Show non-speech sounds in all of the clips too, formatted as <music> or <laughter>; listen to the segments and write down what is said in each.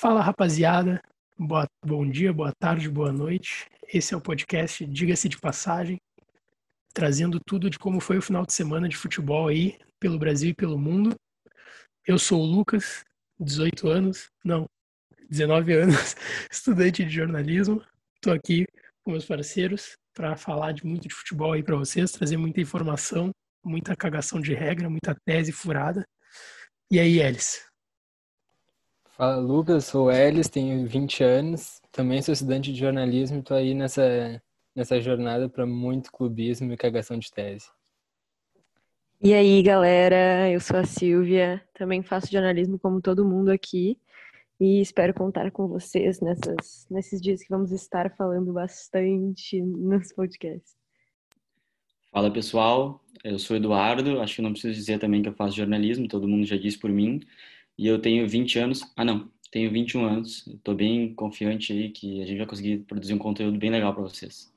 Fala rapaziada, boa, bom dia, boa tarde, boa noite. Esse é o podcast Diga-se de Passagem, trazendo tudo de como foi o final de semana de futebol aí, pelo Brasil e pelo mundo. Eu sou o Lucas, 18 anos, não, 19 anos, <laughs> estudante de jornalismo. Estou aqui com meus parceiros para falar de muito de futebol aí para vocês, trazer muita informação, muita cagação de regra, muita tese furada. E aí, Elis? Fala, Lucas, sou o Elis, tenho 20 anos, também sou estudante de jornalismo e estou aí nessa, nessa jornada para muito clubismo e cagação de tese. E aí, galera, eu sou a Silvia, também faço jornalismo como todo mundo aqui e espero contar com vocês nessas, nesses dias que vamos estar falando bastante nos podcasts. Fala pessoal, eu sou Eduardo, acho que não preciso dizer também que eu faço jornalismo, todo mundo já disse por mim, e eu tenho 20 anos, ah não, tenho 21 anos, estou bem confiante aí que a gente vai conseguir produzir um conteúdo bem legal para vocês.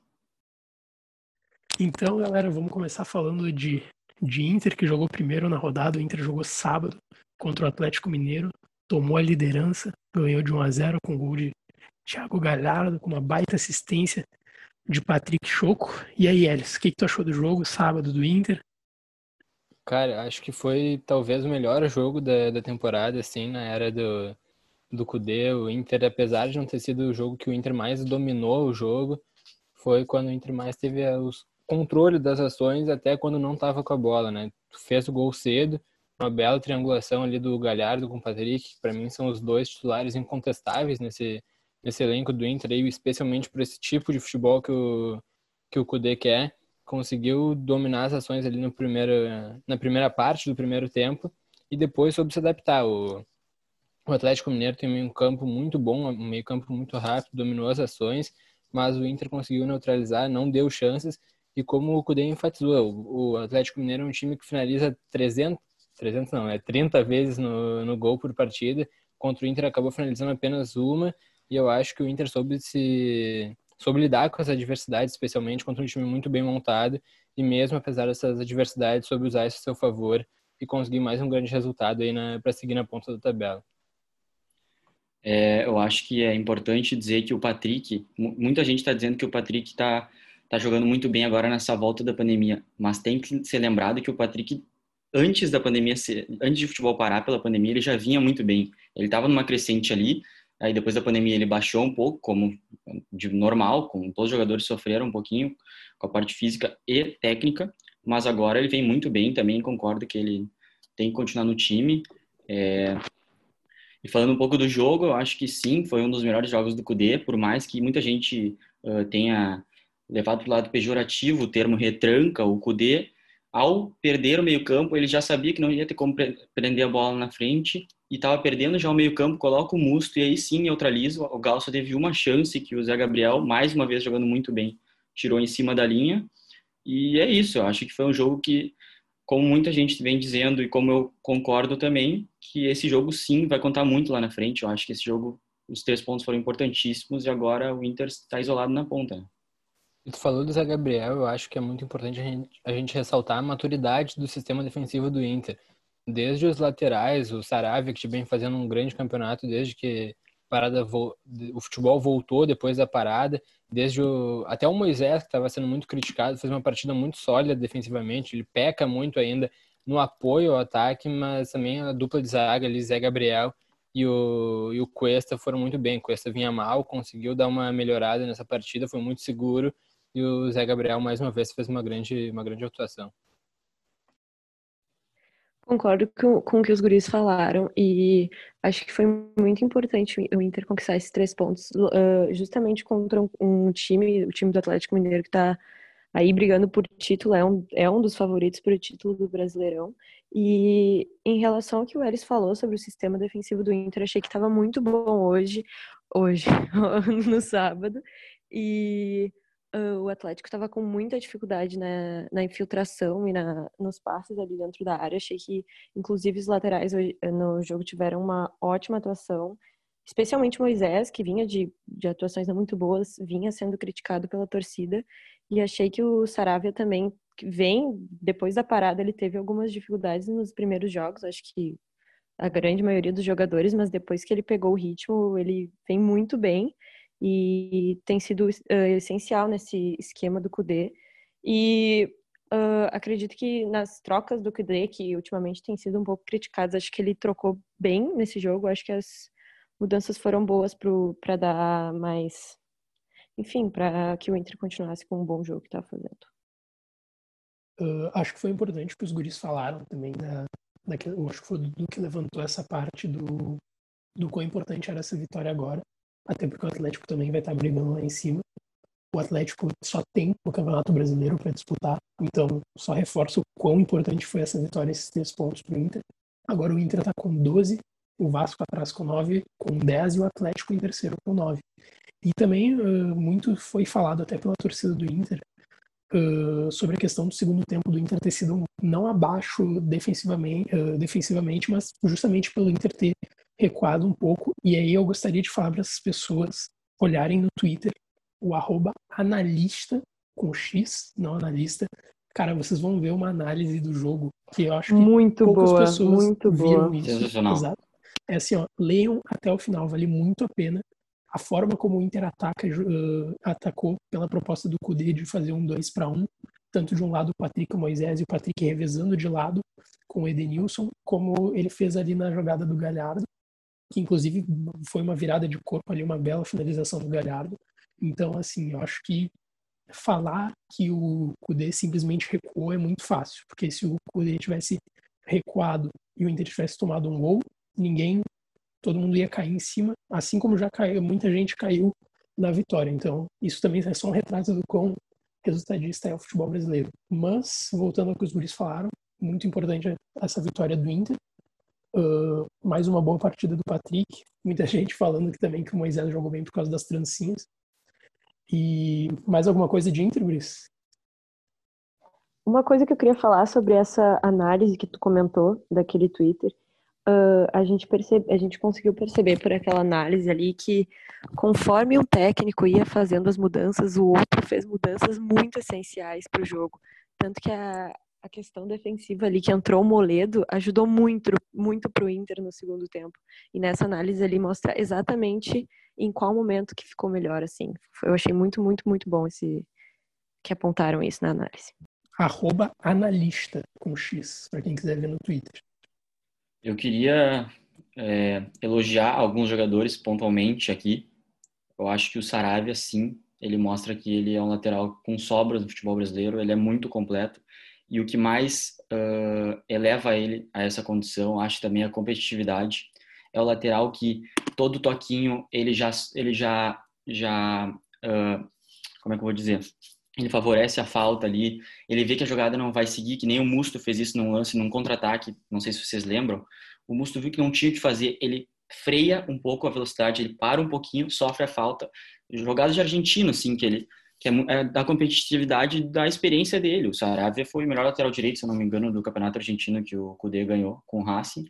Então, galera, vamos começar falando de de Inter, que jogou primeiro na rodada. O Inter jogou sábado contra o Atlético Mineiro, tomou a liderança, ganhou de 1 a 0 com gol de Thiago Galhardo, com uma baita assistência de Patrick Choco. E aí, Elis, o que, que tu achou do jogo sábado do Inter? Cara, acho que foi talvez o melhor jogo da, da temporada, assim, na era do, do Cudê. O Inter, apesar de não ter sido o jogo que o Inter mais dominou o jogo, foi quando o Inter mais teve os, controle das ações até quando não estava com a bola, né? Fez o gol cedo, uma bela triangulação ali do Galhardo com o Patrick, que para mim são os dois titulares incontestáveis nesse, nesse elenco do Inter, aí, especialmente por esse tipo de futebol que o, que o Kudê quer. Conseguiu dominar as ações ali no primeiro, na primeira parte do primeiro tempo e depois soube se adaptar. O, o Atlético Mineiro tem um campo muito bom, um meio campo muito rápido, dominou as ações, mas o Inter conseguiu neutralizar, não deu chances e como o Cudê enfatizou, o Atlético Mineiro é um time que finaliza 300, 300 não, é 30 vezes no, no gol por partida. Contra o Inter acabou finalizando apenas uma. E eu acho que o Inter soube se soube lidar com essa adversidade, especialmente contra um time muito bem montado. E mesmo apesar dessas adversidades, soube usar isso a seu favor e conseguir mais um grande resultado aí para seguir na ponta da tabela. É, eu acho que é importante dizer que o Patrick, muita gente está dizendo que o Patrick está tá jogando muito bem agora nessa volta da pandemia, mas tem que ser lembrado que o Patrick antes da pandemia, antes de futebol parar pela pandemia, ele já vinha muito bem. Ele estava numa crescente ali, aí depois da pandemia ele baixou um pouco, como de normal, como todos os jogadores sofreram um pouquinho com a parte física e técnica, mas agora ele vem muito bem também, concordo que ele tem que continuar no time. É... E falando um pouco do jogo, eu acho que sim, foi um dos melhores jogos do Cudê, por mais que muita gente uh, tenha levado para o lado pejorativo o termo retranca, o Cudê, ao perder o meio-campo, ele já sabia que não ia ter como prender a bola na frente e estava perdendo já o meio-campo, coloca o Musto e aí sim neutraliza. O Galo só teve uma chance que o Zé Gabriel, mais uma vez jogando muito bem, tirou em cima da linha. E é isso, eu acho que foi um jogo que, como muita gente vem dizendo e como eu concordo também, que esse jogo sim vai contar muito lá na frente. Eu acho que esse jogo, os três pontos foram importantíssimos e agora o Inter está isolado na ponta. Tu falou do Zé Gabriel, eu acho que é muito importante a gente, a gente ressaltar a maturidade do sistema defensivo do Inter. Desde os laterais, o Saravia, que vem fazendo um grande campeonato desde que parada o futebol voltou depois da parada, desde o, até o Moisés, que estava sendo muito criticado, fez uma partida muito sólida defensivamente, ele peca muito ainda no apoio ao ataque, mas também a dupla de zaga ali, Zé Gabriel e o, e o Cuesta foram muito bem. O Cuesta vinha mal, conseguiu dar uma melhorada nessa partida, foi muito seguro e o Zé Gabriel, mais uma vez, fez uma grande, uma grande atuação. Concordo com, com o que os guris falaram e acho que foi muito importante o Inter conquistar esses três pontos uh, justamente contra um, um, time, o time do Atlético Mineiro que está aí brigando por título, é um, é um dos favoritos para o título do Brasileirão. E em relação ao que o Eris falou sobre o sistema defensivo do Inter, achei que estava muito bom hoje, hoje, <laughs> no sábado. E o Atlético estava com muita dificuldade na, na infiltração e na, nos passes ali dentro da área. Achei que, inclusive, os laterais no jogo tiveram uma ótima atuação, especialmente Moisés, que vinha de, de atuações não muito boas, vinha sendo criticado pela torcida. E achei que o Saravia também vem, depois da parada, ele teve algumas dificuldades nos primeiros jogos. Acho que a grande maioria dos jogadores, mas depois que ele pegou o ritmo, ele vem muito bem e tem sido uh, essencial nesse esquema do Kudê. E uh, acredito que nas trocas do Kudê, que ultimamente tem sido um pouco criticadas, acho que ele trocou bem nesse jogo, acho que as mudanças foram boas para dar mais. Enfim, para que o Inter continuasse com um bom jogo que estava fazendo. Uh, acho que foi importante que os guris falaram também da, eu acho que foi o Dudu que levantou essa parte do, do quão importante era essa vitória agora, até porque o Atlético também vai estar brigando lá em cima. O Atlético só tem o Campeonato Brasileiro para disputar, então só reforça o quão importante foi essa vitória, esses três pontos para o Inter. Agora o Inter está com 12, o Vasco atrás com 9, com 10 e o Atlético em terceiro com 9. E também uh, muito foi falado até pela torcida do Inter uh, sobre a questão do segundo tempo do Inter ter sido não abaixo defensivamente, uh, defensivamente, mas justamente pelo Inter ter recuado um pouco. E aí eu gostaria de falar para essas pessoas olharem no Twitter o arroba analista com X, não analista. Cara, vocês vão ver uma análise do jogo que eu acho que muito poucas boa, pessoas muito viram boa. isso. Sensacional. É assim, ó, leiam até o final, vale muito a pena. A forma como o Inter ataca, uh, atacou pela proposta do Cudê de fazer um 2 para 1, tanto de um lado o Patrick Moisés e o Patrick revezando de lado com o Edenilson, como ele fez ali na jogada do Galhardo, que inclusive foi uma virada de corpo ali, uma bela finalização do Galhardo. Então, assim, eu acho que falar que o Cudê simplesmente recuou é muito fácil, porque se o Cudê tivesse recuado e o Inter tivesse tomado um gol, ninguém, todo mundo ia cair em cima, assim como já caiu, muita gente caiu na vitória. Então, isso também é só um retrato do quão resultadista é o futebol brasileiro. Mas, voltando ao que os guris falaram, muito importante essa vitória do Inter. Uh, mais uma boa partida do Patrick. Muita gente falando que também que o Moisés jogou bem por causa das trancinhas. E mais alguma coisa de Inter, Guris? Uma coisa que eu queria falar sobre essa análise que tu comentou daquele Twitter, uh, a gente percebe, a gente conseguiu perceber por aquela análise ali que conforme um técnico ia fazendo as mudanças, o outro fez mudanças muito essenciais para o jogo, tanto que a, a questão defensiva ali que entrou o Moledo ajudou muito, muito para o Inter no segundo tempo. E nessa análise ali mostra exatamente em qual momento que ficou melhor, assim. Eu achei muito, muito, muito bom esse que apontaram isso na análise. Arroba analista com X, para quem quiser ver no Twitter. Eu queria é, elogiar alguns jogadores pontualmente aqui. Eu acho que o Saravia, sim, ele mostra que ele é um lateral com sobras no futebol brasileiro, ele é muito completo. E o que mais uh, eleva ele a essa condição, acho também a competitividade. É o lateral que todo toquinho ele já ele já já uh, como é que eu vou dizer? Ele favorece a falta ali. Ele vê que a jogada não vai seguir, que nem o Musto fez isso num lance, num contra-ataque. Não sei se vocês lembram. O Musto viu que não tinha o que fazer. Ele freia um pouco a velocidade, ele para um pouquinho, sofre a falta. Jogada de argentino, assim, que ele que é, é da competitividade da experiência dele. O Saravia foi o melhor lateral direito, se eu não me engano, do campeonato argentino que o Cudê ganhou com o Racing.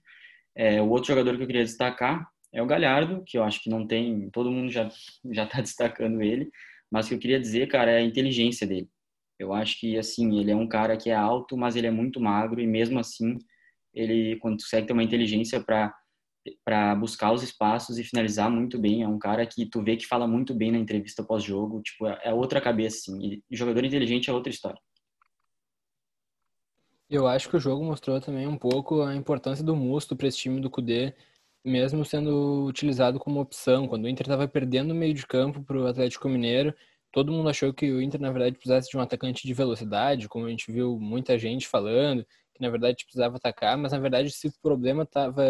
É, o outro jogador que eu queria destacar é o Galhardo, que eu acho que não tem, todo mundo já já está <laughs> destacando ele, mas o que eu queria dizer, cara, é a inteligência dele. Eu acho que assim ele é um cara que é alto, mas ele é muito magro e mesmo assim ele consegue ter uma inteligência para para buscar os espaços e finalizar muito bem. É um cara que tu vê que fala muito bem na entrevista pós-jogo. Tipo, é outra cabeça, assim. E jogador inteligente é outra história. Eu acho que o jogo mostrou também um pouco a importância do Musto para esse time do Cudê, mesmo sendo utilizado como opção. Quando o Inter estava perdendo o meio de campo para o Atlético Mineiro, todo mundo achou que o Inter, na verdade, precisasse de um atacante de velocidade, como a gente viu muita gente falando, que na verdade precisava atacar, mas na verdade se o problema estava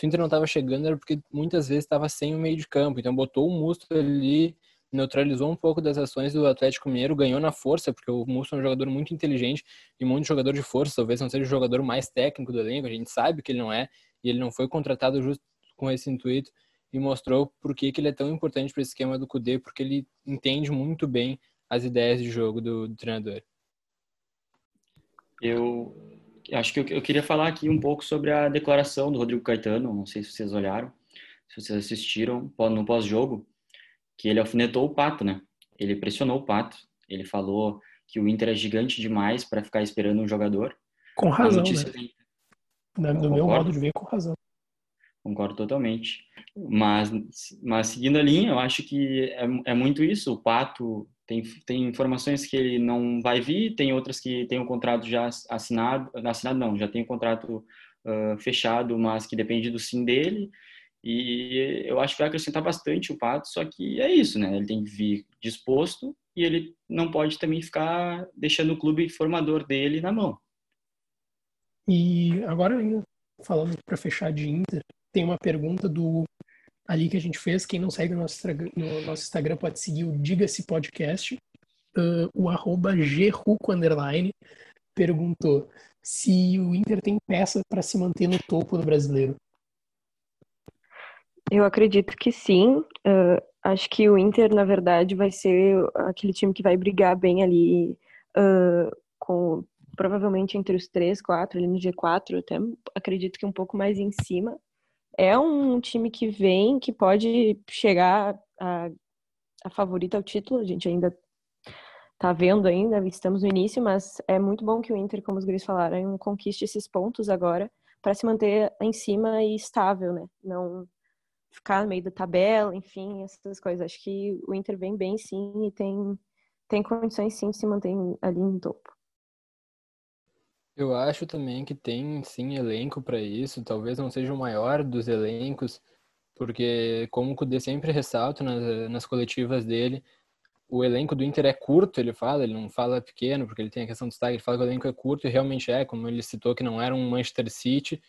se o Inter não estava chegando era porque muitas vezes estava sem o meio de campo. Então botou o Musto ali, neutralizou um pouco das ações do Atlético Mineiro, ganhou na força, porque o Musto é um jogador muito inteligente e muito jogador de força, talvez não seja o jogador mais técnico do elenco, a gente sabe que ele não é, e ele não foi contratado justo com esse intuito e mostrou por que, que ele é tão importante para esse esquema do Cudê, porque ele entende muito bem as ideias de jogo do, do treinador. Eu acho que eu, eu, queria falar aqui um pouco sobre a declaração do Rodrigo Caetano, não sei se vocês olharam, se vocês assistiram no pós-jogo, que ele alfinetou o Pato, né? Ele pressionou o Pato, ele falou que o Inter é gigante demais para ficar esperando um jogador. Com razão, né? Tem... No meu modo de ver, com razão. concordo totalmente. Mas, mas seguindo a linha, eu acho que é, é muito isso. O Pato tem, tem informações que ele não vai vir, tem outras que tem o um contrato já assinado, assinado não, já tem o um contrato uh, fechado, mas que depende do sim dele. E eu acho que vai acrescentar bastante o Pato, só que é isso, né? Ele tem que vir disposto e ele não pode também ficar deixando o clube formador dele na mão. E agora, falando para fechar de Inter, tem uma pergunta do ali que a gente fez. Quem não segue no nosso, no nosso Instagram pode seguir o Diga-se Podcast. Uh, o arroba Gruco underline perguntou se o Inter tem peça para se manter no topo do brasileiro. Eu acredito que sim. Uh, acho que o Inter, na verdade, vai ser aquele time que vai brigar bem ali uh, com provavelmente entre os três, quatro, ali no G4, até acredito que um pouco mais em cima. É um time que vem, que pode chegar a, a favorita ao título. A gente ainda tá vendo ainda, estamos no início, mas é muito bom que o Inter, como os guris falaram, conquiste esses pontos agora para se manter em cima e estável, né? Não ficar no meio da tabela, enfim, essas coisas. Acho que o Inter vem bem sim e tem, tem condições sim de se manter ali no topo. Eu acho também que tem sim elenco para isso, talvez não seja o maior dos elencos, porque como o Cudê sempre ressalta nas, nas coletivas dele, o elenco do Inter é curto, ele fala, ele não fala pequeno, porque ele tem a questão do destaque, ele fala que o elenco é curto e realmente é, como ele citou que não era um Manchester City,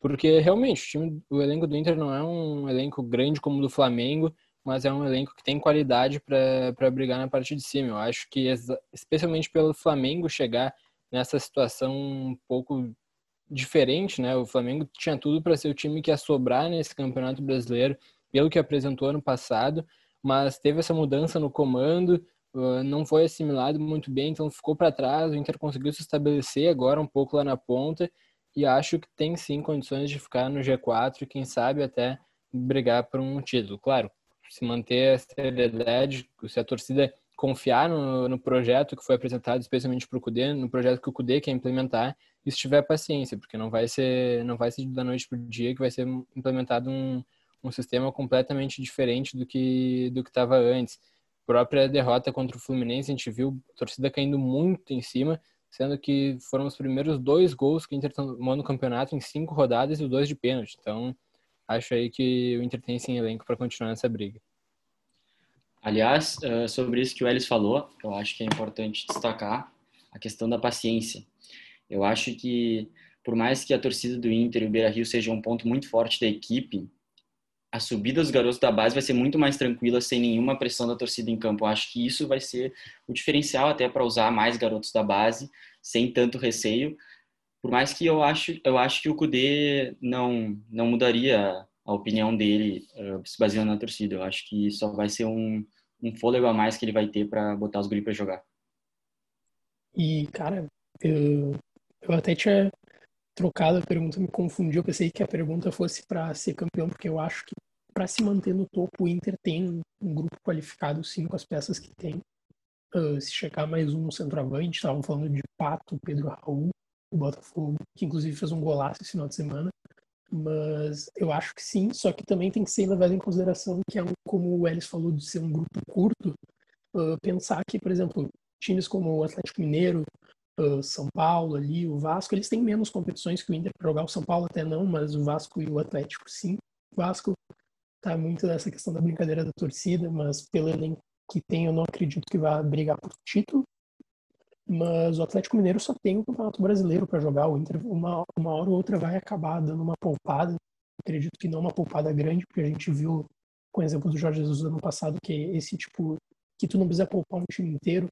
porque realmente o, time, o elenco do Inter não é um elenco grande como o do Flamengo, mas é um elenco que tem qualidade para brigar na parte de cima. Eu acho que, especialmente pelo Flamengo chegar nessa situação um pouco diferente, né? O Flamengo tinha tudo para ser o time que ia sobrar nesse Campeonato Brasileiro, pelo que apresentou ano passado, mas teve essa mudança no comando, não foi assimilado muito bem, então ficou para trás. O Inter conseguiu se estabelecer agora um pouco lá na ponta e acho que tem sim condições de ficar no G4 e quem sabe até brigar por um título. Claro, se manter a seriedade, se a torcida confiar no, no projeto que foi apresentado, especialmente para o CUDE, no projeto que o CUDE quer implementar, e se tiver paciência, porque não vai ser, não vai ser da noite para o dia que vai ser implementado um, um sistema completamente diferente do que do que estava antes. Própria derrota contra o Fluminense, a gente viu a torcida caindo muito em cima, sendo que foram os primeiros dois gols que o Inter tomou no campeonato em cinco rodadas e os dois de pênalti. Então, acho aí que o Inter tem sim elenco para continuar nessa briga. Aliás, eh, sobre isso que o Ellis falou, eu acho que é importante destacar a questão da paciência. Eu acho que, por mais que a torcida do Inter e o Beira-Rio seja um ponto muito forte da equipe, a subida dos garotos da base vai ser muito mais tranquila sem nenhuma pressão da torcida em campo. Eu acho que isso vai ser o diferencial até para usar mais garotos da base sem tanto receio. Por mais que eu acho, eu acho que o Cudê não não mudaria a opinião dele uh, se baseando na torcida. Eu acho que só vai ser um, um fôlego a mais que ele vai ter para botar os guris para jogar. E cara, eu, eu até tinha trocado a pergunta, me confundi. Eu pensei que a pergunta fosse para ser campeão, porque eu acho que para se manter no topo, o Inter tem um grupo qualificado, sim, com as peças que tem. Uh, se chegar mais um centroavante, estavam falando de Pato, Pedro Raul, o Botafogo, que inclusive fez um golaço esse final de semana. Mas eu acho que sim, só que também tem que ser levado em consideração que é um, como o Ellis falou, de ser um grupo curto, uh, pensar que, por exemplo, times como o Atlético Mineiro, uh, São Paulo ali, o Vasco, eles têm menos competições que o Inter para jogar. O São Paulo até não, mas o Vasco e o Atlético sim. O Vasco tá muito nessa questão da brincadeira da torcida, mas pelo elenco que tem, eu não acredito que vá brigar por título. Mas o Atlético Mineiro só tem o Campeonato Brasileiro para jogar. O Inter, uma, uma hora ou outra, vai acabar dando uma poupada. Acredito que não uma poupada grande, porque a gente viu, com o exemplo do Jorge Jesus do ano passado, que esse tipo, que tu não precisa poupar um time inteiro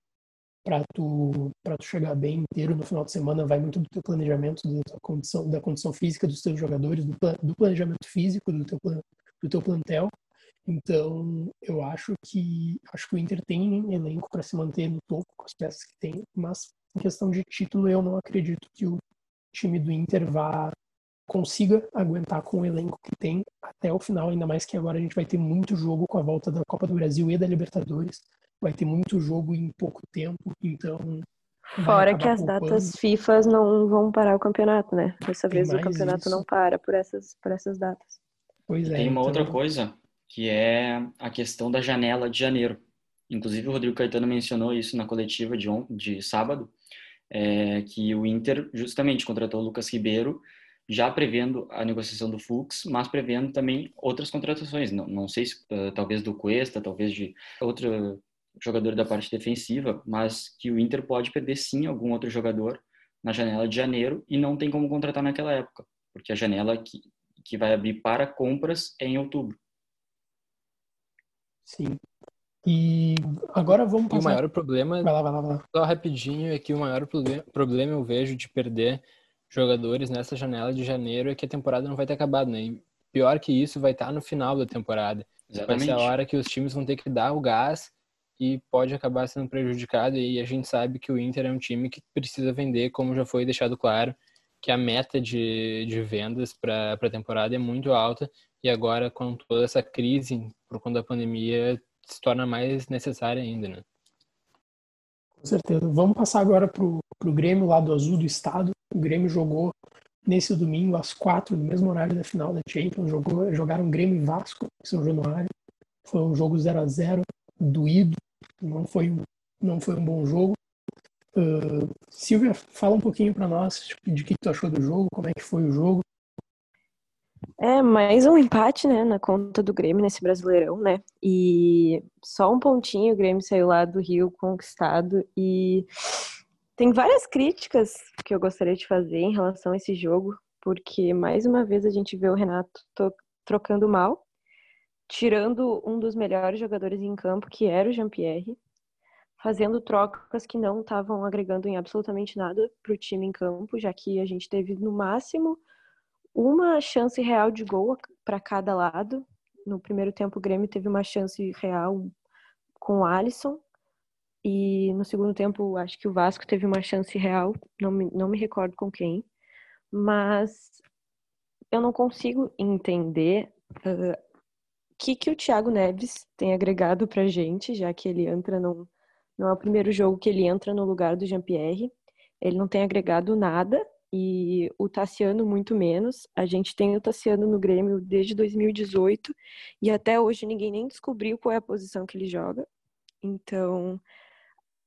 para tu para tu chegar bem inteiro no final de semana vai muito do teu planejamento da tua condição da condição física dos teus jogadores do, do planejamento físico do teu do teu plantel então eu acho que acho que o Inter tem elenco para se manter no topo com as peças que tem mas em questão de título eu não acredito que o time do Inter vá consiga aguentar com o elenco que tem até o final ainda mais que agora a gente vai ter muito jogo com a volta da Copa do Brasil e da Libertadores vai ter muito jogo em pouco tempo, então. Fora que as poupando. datas FIFA não vão parar o campeonato, né? Dessa vez o campeonato isso. não para por essas, por essas datas. Pois e é. tem uma então- outra coisa, que é a questão da janela de janeiro. Inclusive, o Rodrigo Caetano mencionou isso na coletiva de, on, de sábado, é, que o Inter justamente contratou o Lucas Ribeiro, já prevendo a negociação do Fux, mas prevendo também outras contratações. Não, não sei se uh, talvez do Cuesta, talvez de outro jogador da parte defensiva, mas que o Inter pode perder sim algum outro jogador na janela de janeiro e não tem como contratar naquela época, porque a janela que, que vai abrir para compras é em outubro. Sim. E agora vamos E o passar. maior problema, Vai lá, vai lá, vai lá. só rapidinho, é que o maior proble- problema eu vejo de perder jogadores nessa janela de janeiro é que a temporada não vai ter acabado, né? E pior que isso, vai estar no final da temporada. Vai Exatamente. ser a hora que os times vão ter que dar o gás e pode acabar sendo prejudicado. E a gente sabe que o Inter é um time que precisa vender, como já foi deixado claro, que a meta de, de vendas para a temporada é muito alta. E agora, com toda essa crise por conta da pandemia, se torna mais necessária ainda, né? Com certeza. Vamos passar agora pro, pro Grêmio, lado azul do estado. O Grêmio jogou nesse domingo, às quatro, no mesmo horário da final da Champions. Jogou, jogaram Grêmio e Vasco em São Januário. Foi um jogo 0 a 0 doído. Não foi, não foi um bom jogo. Uh, Silvia, fala um pouquinho para nós tipo, de que tu achou do jogo, como é que foi o jogo. É, mais um empate, né, na conta do Grêmio nesse Brasileirão, né? E só um pontinho, o Grêmio saiu lá do Rio conquistado e tem várias críticas que eu gostaria de fazer em relação a esse jogo, porque mais uma vez a gente vê o Renato to- trocando mal, tirando um dos melhores jogadores em campo, que era o Jean-Pierre, fazendo trocas que não estavam agregando em absolutamente nada para o time em campo, já que a gente teve no máximo uma chance real de gol para cada lado. No primeiro tempo, o Grêmio teve uma chance real com o Alisson. E no segundo tempo, acho que o Vasco teve uma chance real, não me, não me recordo com quem. Mas eu não consigo entender o que, que o Thiago Neves tem agregado pra gente, já que ele entra num. Não é o primeiro jogo que ele entra no lugar do Jean-Pierre. Ele não tem agregado nada e o Tassiano muito menos. A gente tem o Tassiano no Grêmio desde 2018 e até hoje ninguém nem descobriu qual é a posição que ele joga. Então,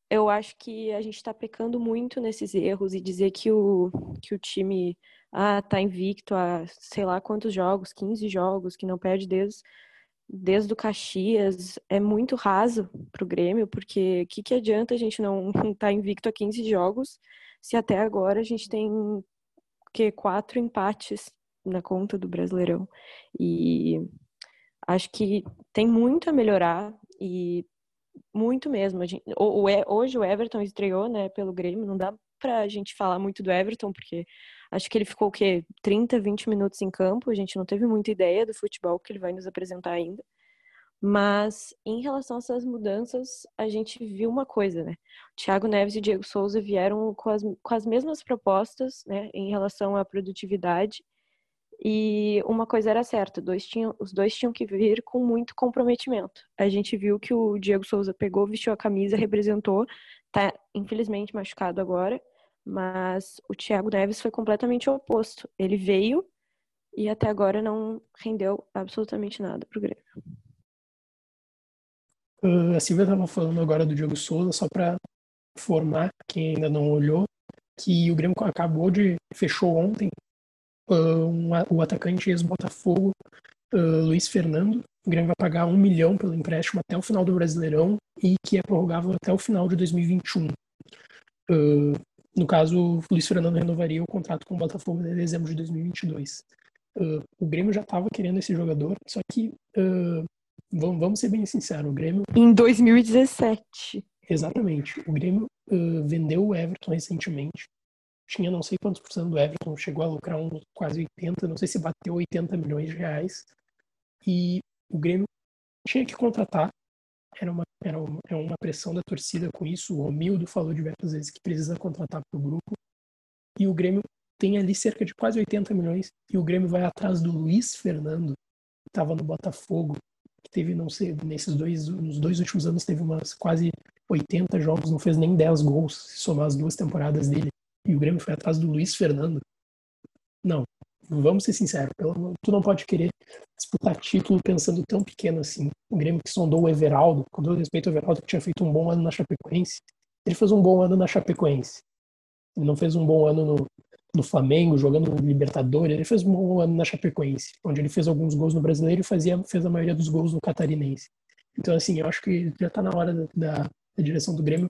eu acho que a gente está pecando muito nesses erros e dizer que o, que o time ah, tá invicto a sei lá quantos jogos, 15 jogos, que não perde desde, desde o Caxias, é muito raso pro Grêmio, porque o que, que adianta a gente não estar <laughs> tá invicto a 15 jogos se até agora a gente tem que quatro empates na conta do Brasileirão. E acho que tem muito a melhorar e muito mesmo. A gente, hoje o Everton estreou, né, pelo Grêmio, não dá pra gente falar muito do Everton, porque acho que ele ficou o quê? 30, 20 minutos em campo, a gente não teve muita ideia do futebol que ele vai nos apresentar ainda. Mas em relação a essas mudanças, a gente viu uma coisa, né? O Thiago Neves e o Diego Souza vieram com as, com as mesmas propostas, né, em relação à produtividade. E uma coisa era certa, dois tinham, os dois tinham que vir com muito comprometimento. A gente viu que o Diego Souza pegou, vestiu a camisa, representou, tá infelizmente machucado agora, mas o Thiago Neves foi completamente o oposto. Ele veio e até agora não rendeu absolutamente nada pro Grêmio. Uh, a Silvia estava falando agora do Diego Souza, só para informar quem ainda não olhou, que o Grêmio acabou de. fechou ontem uh, um, o atacante ex-Botafogo, uh, Luiz Fernando. O Grêmio vai pagar um milhão pelo empréstimo até o final do Brasileirão e que é prorrogável até o final de 2021. no caso, o Luiz Fernando renovaria o contrato com o Botafogo em dezembro de 2022. o Grêmio já estava querendo esse jogador, só que Vamos, vamos ser bem sinceros, o Grêmio. Em 2017. Exatamente. O Grêmio uh, vendeu o Everton recentemente. Tinha não sei quantos por cento do Everton, chegou a lucrar uns quase 80, não sei se bateu 80 milhões de reais. E o Grêmio tinha que contratar. Era uma, era uma, era uma pressão da torcida com isso. O Romildo falou diversas vezes que precisa contratar para o grupo. E o Grêmio tem ali cerca de quase 80 milhões. E o Grêmio vai atrás do Luiz Fernando, que estava no Botafogo, teve, não sei, nesses dois, nos dois últimos anos teve umas quase 80 jogos, não fez nem 10 gols, se somar as duas temporadas dele. E o Grêmio foi atrás do Luiz Fernando. Não, vamos ser sinceros, tu não pode querer disputar título pensando tão pequeno assim. O Grêmio que sondou o Everaldo, com todo respeito ao Everaldo, que tinha feito um bom ano na Chapecoense, ele fez um bom ano na Chapecoense. Ele não fez um bom ano no, no Flamengo, jogando no Libertadores, ele fez um bom ano na Chapecoense, onde ele fez alguns gols no Brasileiro e fazia, fez a maioria dos gols no Catarinense. Então, assim, eu acho que já está na hora da, da, direção do Grêmio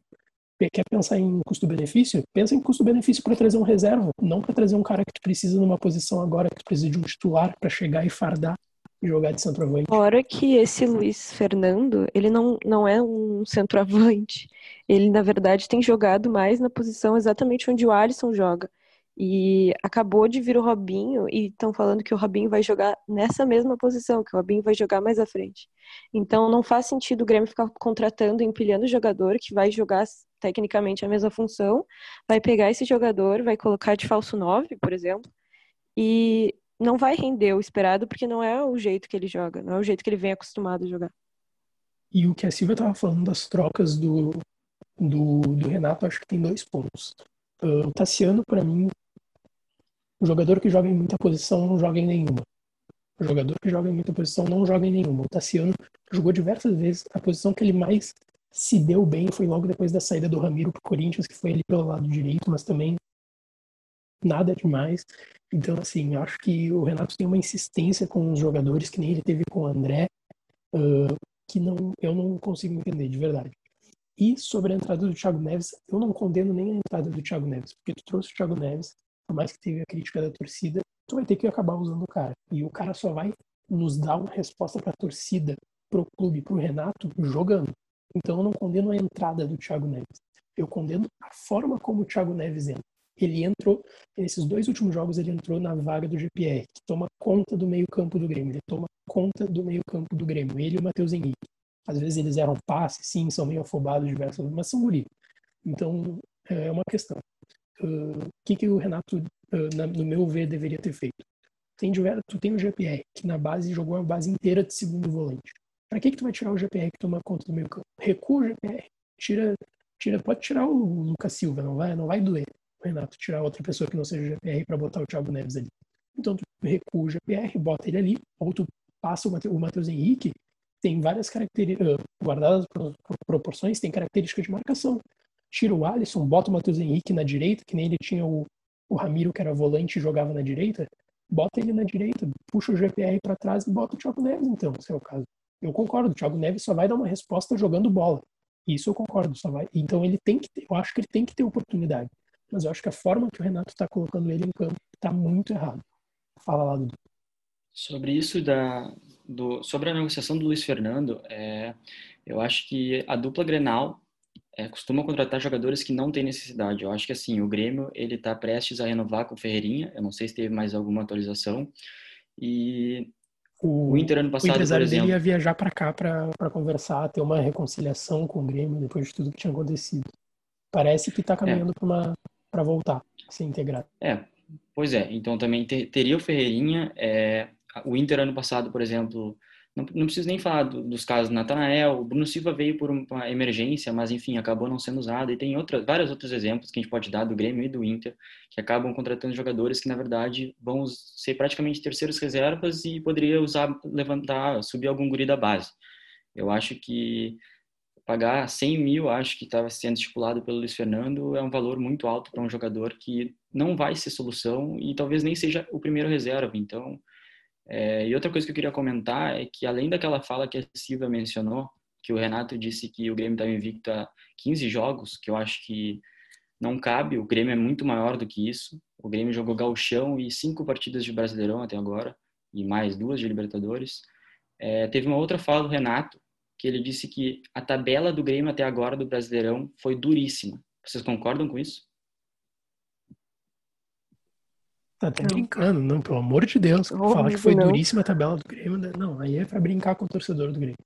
quer pensar em custo-benefício, pensa em custo-benefício para trazer um reserva, não para trazer um cara que tu precisa numa posição agora que tu precisa de um titular para chegar e fardar e jogar de centroavante. Fora que esse Luiz Fernando, ele não, não é um centroavante. Ele, na verdade, tem jogado mais na posição exatamente onde o Alisson joga. E acabou de vir o Robinho e estão falando que o Robinho vai jogar nessa mesma posição, que o Robinho vai jogar mais à frente. Então não faz sentido o Grêmio ficar contratando, empilhando jogador que vai jogar tecnicamente a mesma função, vai pegar esse jogador, vai colocar de falso 9, por exemplo, e não vai render o esperado porque não é o jeito que ele joga, não é o jeito que ele vem acostumado a jogar. E o que a Silvia estava falando das trocas do, do, do Renato, acho que tem dois pontos. Uh, o Tassiano, para mim, o jogador que joga em muita posição não joga em nenhuma. O jogador que joga em muita posição não joga em nenhuma. O Tassiano jogou diversas vezes. A posição que ele mais se deu bem foi logo depois da saída do Ramiro pro Corinthians, que foi ali pelo lado direito, mas também nada demais. Então, assim, acho que o Renato tem uma insistência com os jogadores, que nem ele teve com o André, uh, que não, eu não consigo entender, de verdade. E sobre a entrada do Thiago Neves, eu não condeno nem a entrada do Thiago Neves, porque tu trouxe o Thiago Neves, por mais que teve a crítica da torcida, tu vai ter que acabar usando o cara. E o cara só vai nos dar uma resposta para a torcida, pro clube, pro Renato, jogando. Então eu não condeno a entrada do Thiago Neves. Eu condeno a forma como o Thiago Neves entra. Ele entrou, nesses dois últimos jogos, ele entrou na vaga do GPR, que toma conta do meio-campo do Grêmio. Ele toma conta do meio-campo do Grêmio. Ele e o Matheus Henrique. Às vezes eles erram passe, sim, são meio afobados diversas, mas são guri. Então é uma questão o que, que o Renato, uh, na, no meu ver, deveria ter feito? Tem tu tem o GPR, que na base jogou a base inteira de segundo volante. Para que, que tu vai tirar o GPR que toma conta do meio campo? Recua o GPR, tira, tira, pode tirar o Lucas Silva, não vai, não vai doer o Renato tirar outra pessoa que não seja o GPR para botar o Thiago Neves ali. Então tu recua o GPR, bota ele ali, ou tu passa o Matheus Henrique, tem várias características, guardadas por proporções, tem características de marcação tira o Alisson, bota o Matheus Henrique na direita, que nem ele tinha o, o Ramiro, que era volante e jogava na direita, bota ele na direita, puxa o GPR para trás e bota o Thiago Neves, então, se é o caso. Eu concordo, o Thiago Neves só vai dar uma resposta jogando bola. Isso eu concordo, só vai. Então ele tem que ter, eu acho que ele tem que ter oportunidade. Mas eu acho que a forma que o Renato está colocando ele em campo está muito errado. Fala lá, Dudu. Sobre isso da, do, sobre a negociação do Luiz Fernando, é, eu acho que a dupla Grenal é, costuma contratar jogadores que não têm necessidade. Eu acho que assim, o Grêmio ele está prestes a renovar com o Ferreirinha. Eu não sei se teve mais alguma atualização. E o, o Inter ano passado, o por exemplo, ia viajar para cá para conversar, ter uma reconciliação com o Grêmio depois de tudo que tinha acontecido. Parece que está caminhando é. para para voltar, ser integrado. É, pois é. Então também ter, teria o Ferreirinha. É, o Inter ano passado, por exemplo, não, não preciso nem falar do, dos casos do Natanael, o Bruno Silva veio por uma emergência, mas enfim, acabou não sendo usado. E tem outras, vários outros exemplos que a gente pode dar do Grêmio e do Inter, que acabam contratando jogadores que, na verdade, vão ser praticamente terceiros reservas e poderia usar, levantar, subir algum guri da base. Eu acho que pagar 100 mil, acho que estava sendo estipulado pelo Luiz Fernando, é um valor muito alto para um jogador que não vai ser solução e talvez nem seja o primeiro reserva. Então, é, e outra coisa que eu queria comentar é que, além daquela fala que a Silvia mencionou, que o Renato disse que o Grêmio estava invicto a 15 jogos, que eu acho que não cabe, o Grêmio é muito maior do que isso. O Grêmio jogou gauchão e cinco partidas de Brasileirão até agora, e mais duas de Libertadores. É, teve uma outra fala do Renato, que ele disse que a tabela do Grêmio até agora do Brasileirão foi duríssima. Vocês concordam com isso? Tá até não. brincando, não, pelo amor de Deus. Oh, Falar que foi não. duríssima a tabela do Grêmio, né? não, aí é pra brincar com o torcedor do Grêmio.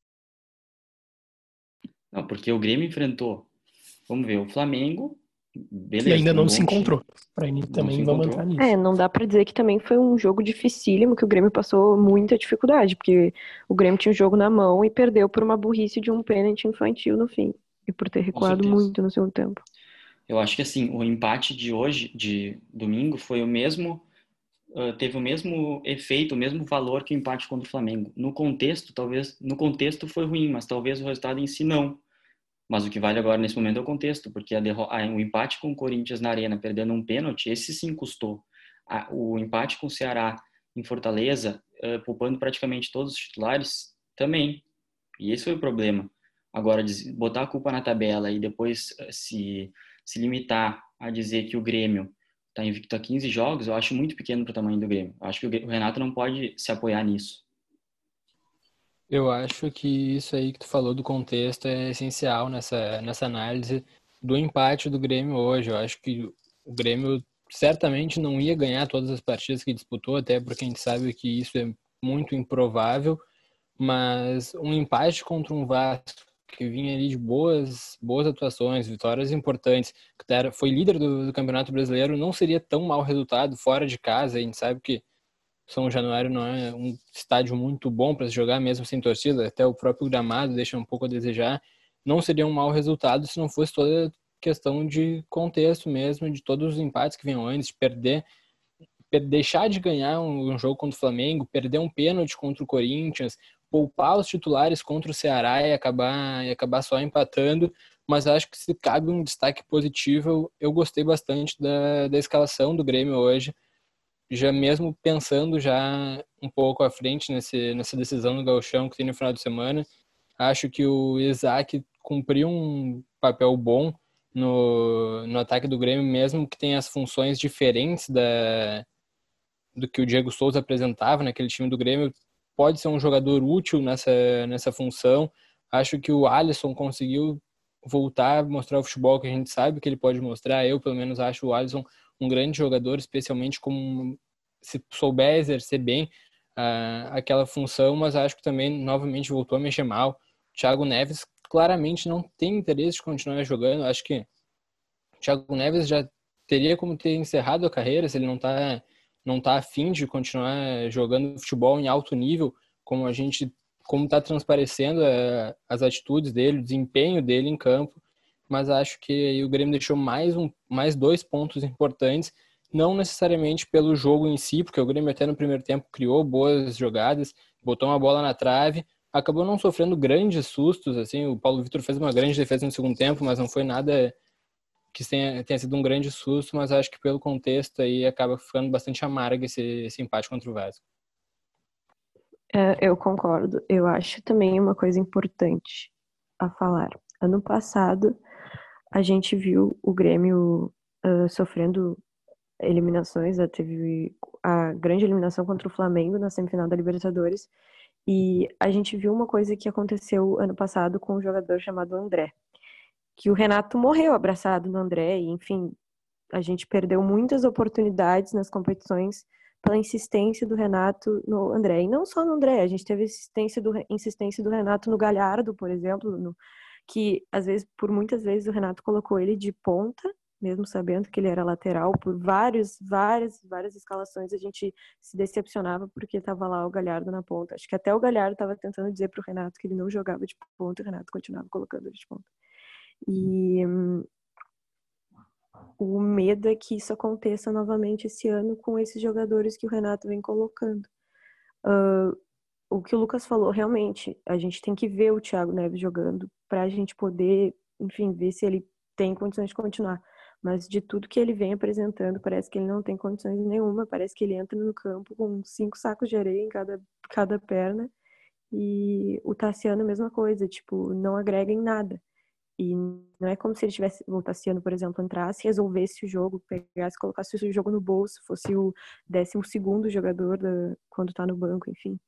Não, porque o Grêmio enfrentou, vamos ver, o Flamengo, beleza. E ainda não se encontrou. Pra também vamos entrar nisso. É, não dá pra dizer que também foi um jogo dificílimo, que o Grêmio passou muita dificuldade, porque o Grêmio tinha o jogo na mão e perdeu por uma burrice de um pênalti infantil no fim. E por ter recuado muito no segundo tempo. Eu acho que assim, o empate de hoje, de domingo, foi o mesmo teve o mesmo efeito, o mesmo valor que o empate contra o Flamengo. No contexto, talvez, no contexto foi ruim, mas talvez o resultado em si não. Mas o que vale agora nesse momento é o contexto, porque a o empate com o Corinthians na Arena, perdendo um pênalti, esse sim custou. A, o empate com o Ceará em Fortaleza, uh, poupando praticamente todos os titulares, também. E esse foi o problema. Agora, botar a culpa na tabela e depois se, se limitar a dizer que o Grêmio está invicto a 15 jogos, eu acho muito pequeno para o tamanho do Grêmio. Eu acho que o Renato não pode se apoiar nisso. Eu acho que isso aí que tu falou do contexto é essencial nessa, nessa análise do empate do Grêmio hoje. Eu acho que o Grêmio certamente não ia ganhar todas as partidas que disputou, até porque a gente sabe que isso é muito improvável, mas um empate contra um Vasco que vinha ali de boas, boas atuações, vitórias importantes, que era, foi líder do, do, Campeonato Brasileiro, não seria tão mau resultado fora de casa. A gente sabe que São Januário não é um estádio muito bom para se jogar, mesmo sem torcida, até o próprio gramado deixa um pouco a desejar. Não seria um mau resultado se não fosse toda questão de contexto mesmo, de todos os empates que vinham antes, de perder deixar de ganhar um, jogo contra o Flamengo, perder um pênalti contra o Corinthians, poupar os titulares contra o Ceará e acabar, e acabar só empatando, mas acho que se cabe um destaque positivo, eu gostei bastante da, da escalação do Grêmio hoje, já mesmo pensando já um pouco à frente nesse, nessa decisão do Gauchão que tem no final de semana, acho que o Isaac cumpriu um papel bom no, no ataque do Grêmio, mesmo que tenha as funções diferentes da, do que o Diego Souza apresentava naquele time do Grêmio, pode ser um jogador útil nessa, nessa função. Acho que o Alisson conseguiu voltar mostrar o futebol que a gente sabe que ele pode mostrar. Eu, pelo menos, acho o Alisson um grande jogador, especialmente como se souber exercer bem uh, aquela função, mas acho que também novamente voltou a mexer mal. O Thiago Neves claramente não tem interesse de continuar jogando. Acho que o Thiago Neves já teria como ter encerrado a carreira se ele não está não está afim de continuar jogando futebol em alto nível, como a gente, como está transparecendo é, as atitudes dele, o desempenho dele em campo, mas acho que o Grêmio deixou mais, um, mais dois pontos importantes, não necessariamente pelo jogo em si, porque o Grêmio até no primeiro tempo criou boas jogadas, botou uma bola na trave, acabou não sofrendo grandes sustos, assim, o Paulo Vitor fez uma grande defesa no segundo tempo, mas não foi nada que tenha, tenha sido um grande susto, mas acho que pelo contexto aí acaba ficando bastante amargo esse, esse empate contra o Vasco. É, eu concordo. Eu acho também uma coisa importante a falar. Ano passado, a gente viu o Grêmio uh, sofrendo eliminações, né? teve a grande eliminação contra o Flamengo na semifinal da Libertadores, e a gente viu uma coisa que aconteceu ano passado com um jogador chamado André que o Renato morreu abraçado no André, e, enfim, a gente perdeu muitas oportunidades nas competições pela insistência do Renato no André. E não só no André, a gente teve insistência do, insistência do Renato no Galhardo, por exemplo, no, que às vezes, por muitas vezes, o Renato colocou ele de ponta, mesmo sabendo que ele era lateral, por várias, várias, várias escalações a gente se decepcionava porque estava lá o Galhardo na ponta. Acho que até o Galhardo estava tentando dizer para o Renato que ele não jogava de ponta, o Renato continuava colocando ele de ponta. E hum, o medo é que isso aconteça novamente esse ano com esses jogadores que o Renato vem colocando. Uh, o que o Lucas falou, realmente, a gente tem que ver o Thiago Neves jogando para a gente poder, enfim, ver se ele tem condições de continuar. Mas de tudo que ele vem apresentando, parece que ele não tem condições nenhuma. Parece que ele entra no campo com cinco sacos de areia em cada, cada perna. E o Tassiano, mesma coisa, tipo, não agrega em nada. E não é como se ele tivesse, o Tassiano, por exemplo, entrasse, resolvesse o jogo, pegasse, colocasse o jogo no bolso, fosse o décimo segundo jogador da, quando tá no banco, enfim.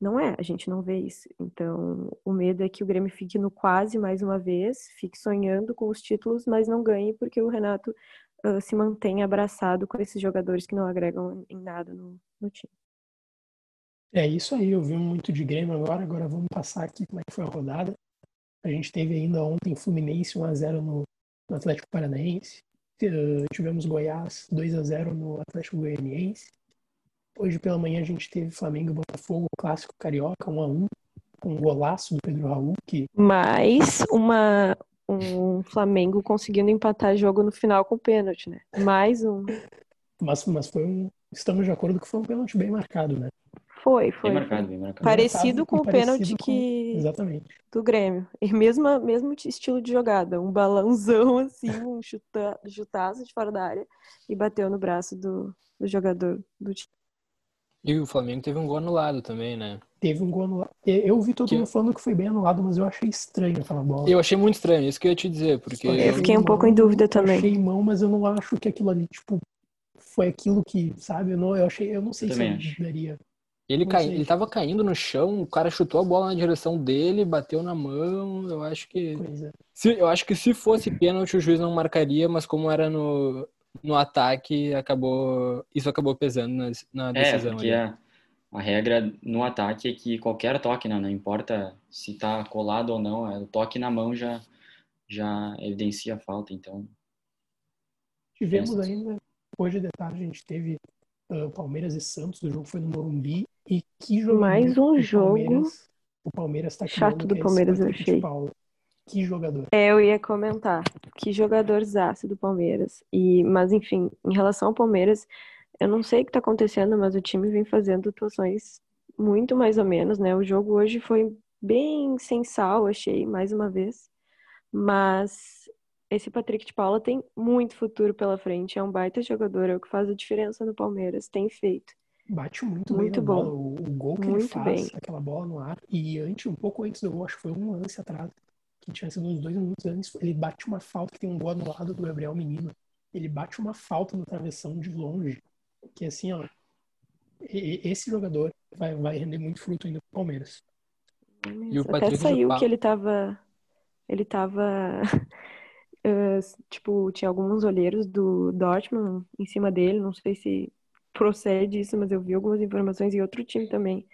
Não é, a gente não vê isso. Então, o medo é que o Grêmio fique no quase mais uma vez, fique sonhando com os títulos, mas não ganhe porque o Renato uh, se mantém abraçado com esses jogadores que não agregam em nada no, no time. É isso aí, eu vi muito de Grêmio agora, agora vamos passar aqui como é que foi a rodada. A gente teve ainda ontem Fluminense 1x0 no, no Atlético Paranaense. Uh, tivemos Goiás 2x0 no Atlético Goianiense. Hoje pela manhã a gente teve Flamengo e Botafogo, clássico carioca, 1x1, com um golaço do Pedro Raul. Que... Mais uma, um Flamengo conseguindo empatar jogo no final com pênalti, né? Mais um. Mas, mas foi um, estamos de acordo que foi um pênalti bem marcado, né? Foi, foi. Bem marcado, bem marcado. Parecido com o pênalti com... que. Exatamente. Do Grêmio. E mesmo, mesmo estilo de jogada. Um balãozão, <laughs> assim, um chuta, chutaço de fora da área e bateu no braço do, do jogador do time. E o Flamengo teve um gol anulado também, né? Teve um gol anulado. Eu vi todo que... mundo falando que foi bem anulado, mas eu achei estranho aquela bola. Eu achei muito estranho, isso que eu ia te dizer, porque... Eu fiquei um pouco em dúvida também. Eu achei mão, mas eu não acho que aquilo ali, tipo, foi aquilo que, sabe? Eu não, eu achei, eu não sei eu se eu daria. Ele, cai, ele tava caindo no chão, o cara chutou a bola na direção dele, bateu na mão. Eu acho que. É. Se, eu acho que se fosse pênalti, o juiz não marcaria, mas como era no, no ataque, acabou. Isso acabou pesando na, na É, decisão. porque ali. a, a regra no ataque é que qualquer toque, né, não importa se tá colado ou não, é, o toque na mão já, já evidencia a falta, então. Tivemos ainda, hoje de tarde, a gente teve uh, Palmeiras e Santos, o jogo foi no Morumbi. E que jogo. Mais um jogo. Palmeiras, o Palmeiras tá Chato do é Palmeiras, eu achei. Que jogador. É, eu ia comentar. Que jogadorzaço do Palmeiras. E, mas, enfim, em relação ao Palmeiras, eu não sei o que tá acontecendo, mas o time vem fazendo atuações muito mais ou menos, né? O jogo hoje foi bem sem sal, achei, mais uma vez. Mas esse Patrick de Paula tem muito futuro pela frente. É um baita jogador, é o que faz a diferença no Palmeiras. Tem feito. Bate muito, Muito bem bom. bola. O, o gol que Muito ele faz, bem. aquela bola no ar. E antes, um pouco antes do gol, acho que foi um lance atrás, que tinha sido uns dois minutos antes, ele bate uma falta que tem um gol no lado do Gabriel Menino. Ele bate uma falta no travessão de longe. Que assim, ó. Esse jogador vai, vai render muito fruto ainda pro Palmeiras. E o Até Patrick de saiu que ele tava. Ele tava. Eh, tipo, tinha alguns olheiros do Dortmund em cima dele. Não sei se procede isso, mas eu vi algumas informações em outro time também.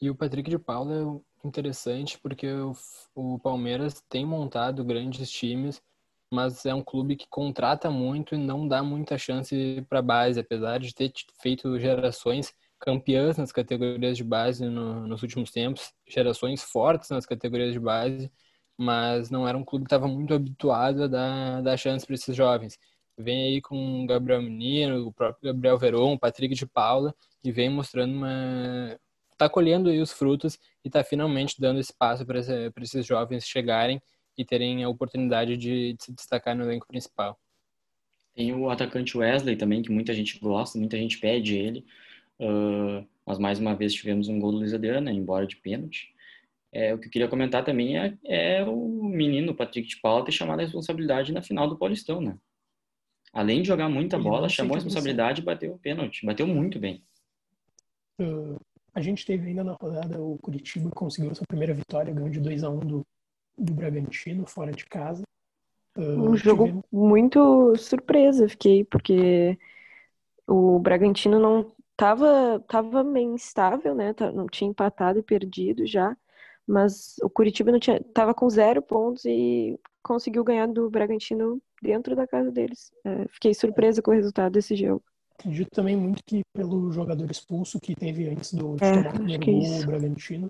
E o Patrick de Paula é interessante porque o, o Palmeiras tem montado grandes times, mas é um clube que contrata muito e não dá muita chance para base, apesar de ter feito gerações campeãs nas categorias de base no- nos últimos tempos, gerações fortes nas categorias de base, mas não era um clube que estava muito habituado a dar, dar chance para esses jovens. Vem aí com o Gabriel Menino, o próprio Gabriel Veron, o Patrick de Paula, e vem mostrando uma, tá colhendo aí os frutos e tá finalmente dando espaço para esses jovens chegarem e terem a oportunidade de, de se destacar no elenco principal. Tem o atacante Wesley também, que muita gente gosta, muita gente pede ele. Uh, mas mais uma vez tivemos um gol do Luiz Adriano, embora de pênalti. É, o que eu queria comentar também é, é o menino, o Patrick de Paula, ter chamado a responsabilidade na final do Paulistão, né? Além de jogar muita Eu bola, chamou a responsabilidade e bateu o pênalti. Bateu muito bem. Uh, a gente teve ainda na rodada o Curitiba que conseguiu sua primeira vitória, ganhou de 2 a 1 do, do Bragantino, fora de casa. Uh, Um jogo tivemos- muito surpresa, fiquei, porque o Bragantino não tava, tava meio instável, né? Tá- Não tinha empatado e perdido já, mas o Curitiba não tinha, tava com zero pontos e conseguiu ganhar do Bragantino dentro da casa deles. É, fiquei surpresa com o resultado desse jogo. Acredito também muito que pelo jogador expulso que teve antes do de É, o primeiro que é gol, isso. o Bragantino.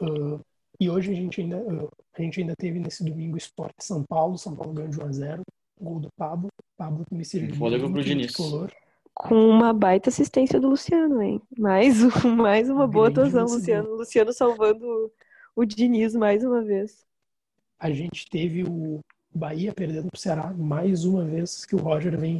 Uh, e hoje a gente ainda uh, a gente ainda teve nesse domingo Sport São Paulo, São Paulo ganhou de 1 a 0, gol do Pablo, Pablo que me serviu Fôlego pro Diniz. Com uma baita assistência do Luciano, hein? Mais, um- <laughs> mais uma boa atuação, Luciano. Luciano salvando o, o Diniz mais uma vez. A gente teve o Bahia perdendo pro Ceará mais uma vez que o Roger vem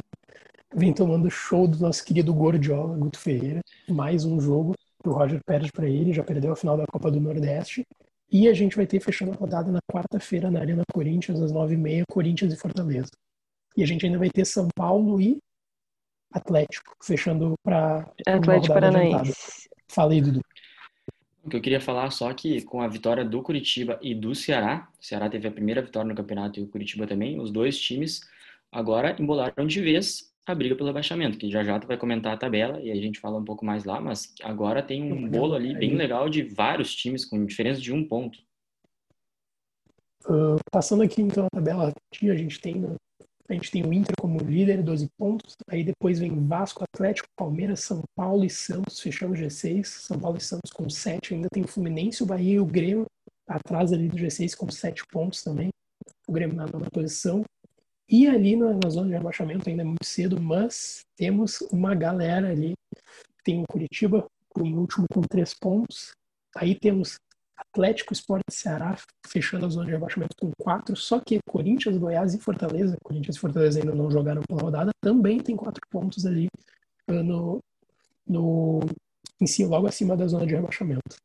vem tomando show do nosso querido Gordiola, Guto Ferreira. Mais um jogo que o Roger perde para ele, já perdeu a final da Copa do Nordeste. E a gente vai ter fechando a rodada na quarta-feira na Arena Corinthians, às nove e meia, Corinthians e Fortaleza. E a gente ainda vai ter São Paulo e Atlético, fechando para Atlético Paranaense. Fala aí, Dudu. O que eu queria falar só que com a vitória do Curitiba e do Ceará, o Ceará teve a primeira vitória no campeonato e o Curitiba também, os dois times agora embolaram de vez a briga pelo abaixamento, que já já tu vai comentar a tabela e a gente fala um pouco mais lá, mas agora tem um bolo ali bem legal de vários times com diferença de um ponto. Uh, passando aqui então a tabela rapidinho, a gente tem no- a gente tem o Inter como líder, 12 pontos. Aí depois vem Vasco, Atlético, Palmeiras, São Paulo e Santos, fechando o G6. São Paulo e Santos com 7. Ainda tem o Fluminense, o Bahia e o Grêmio atrás ali do G6 com 7 pontos também. O Grêmio na nona posição. E ali na, na, zona de rebaixamento ainda é muito cedo, mas temos uma galera ali. Tem o Curitiba em último com três pontos. Aí temos Atlético Esporte Ceará fechando a zona de rebaixamento com quatro. Só que Corinthians, Goiás e Fortaleza, Corinthians e Fortaleza ainda não jogaram pela rodada, também tem quatro pontos ali no, no, em si, logo acima da zona de rebaixamento.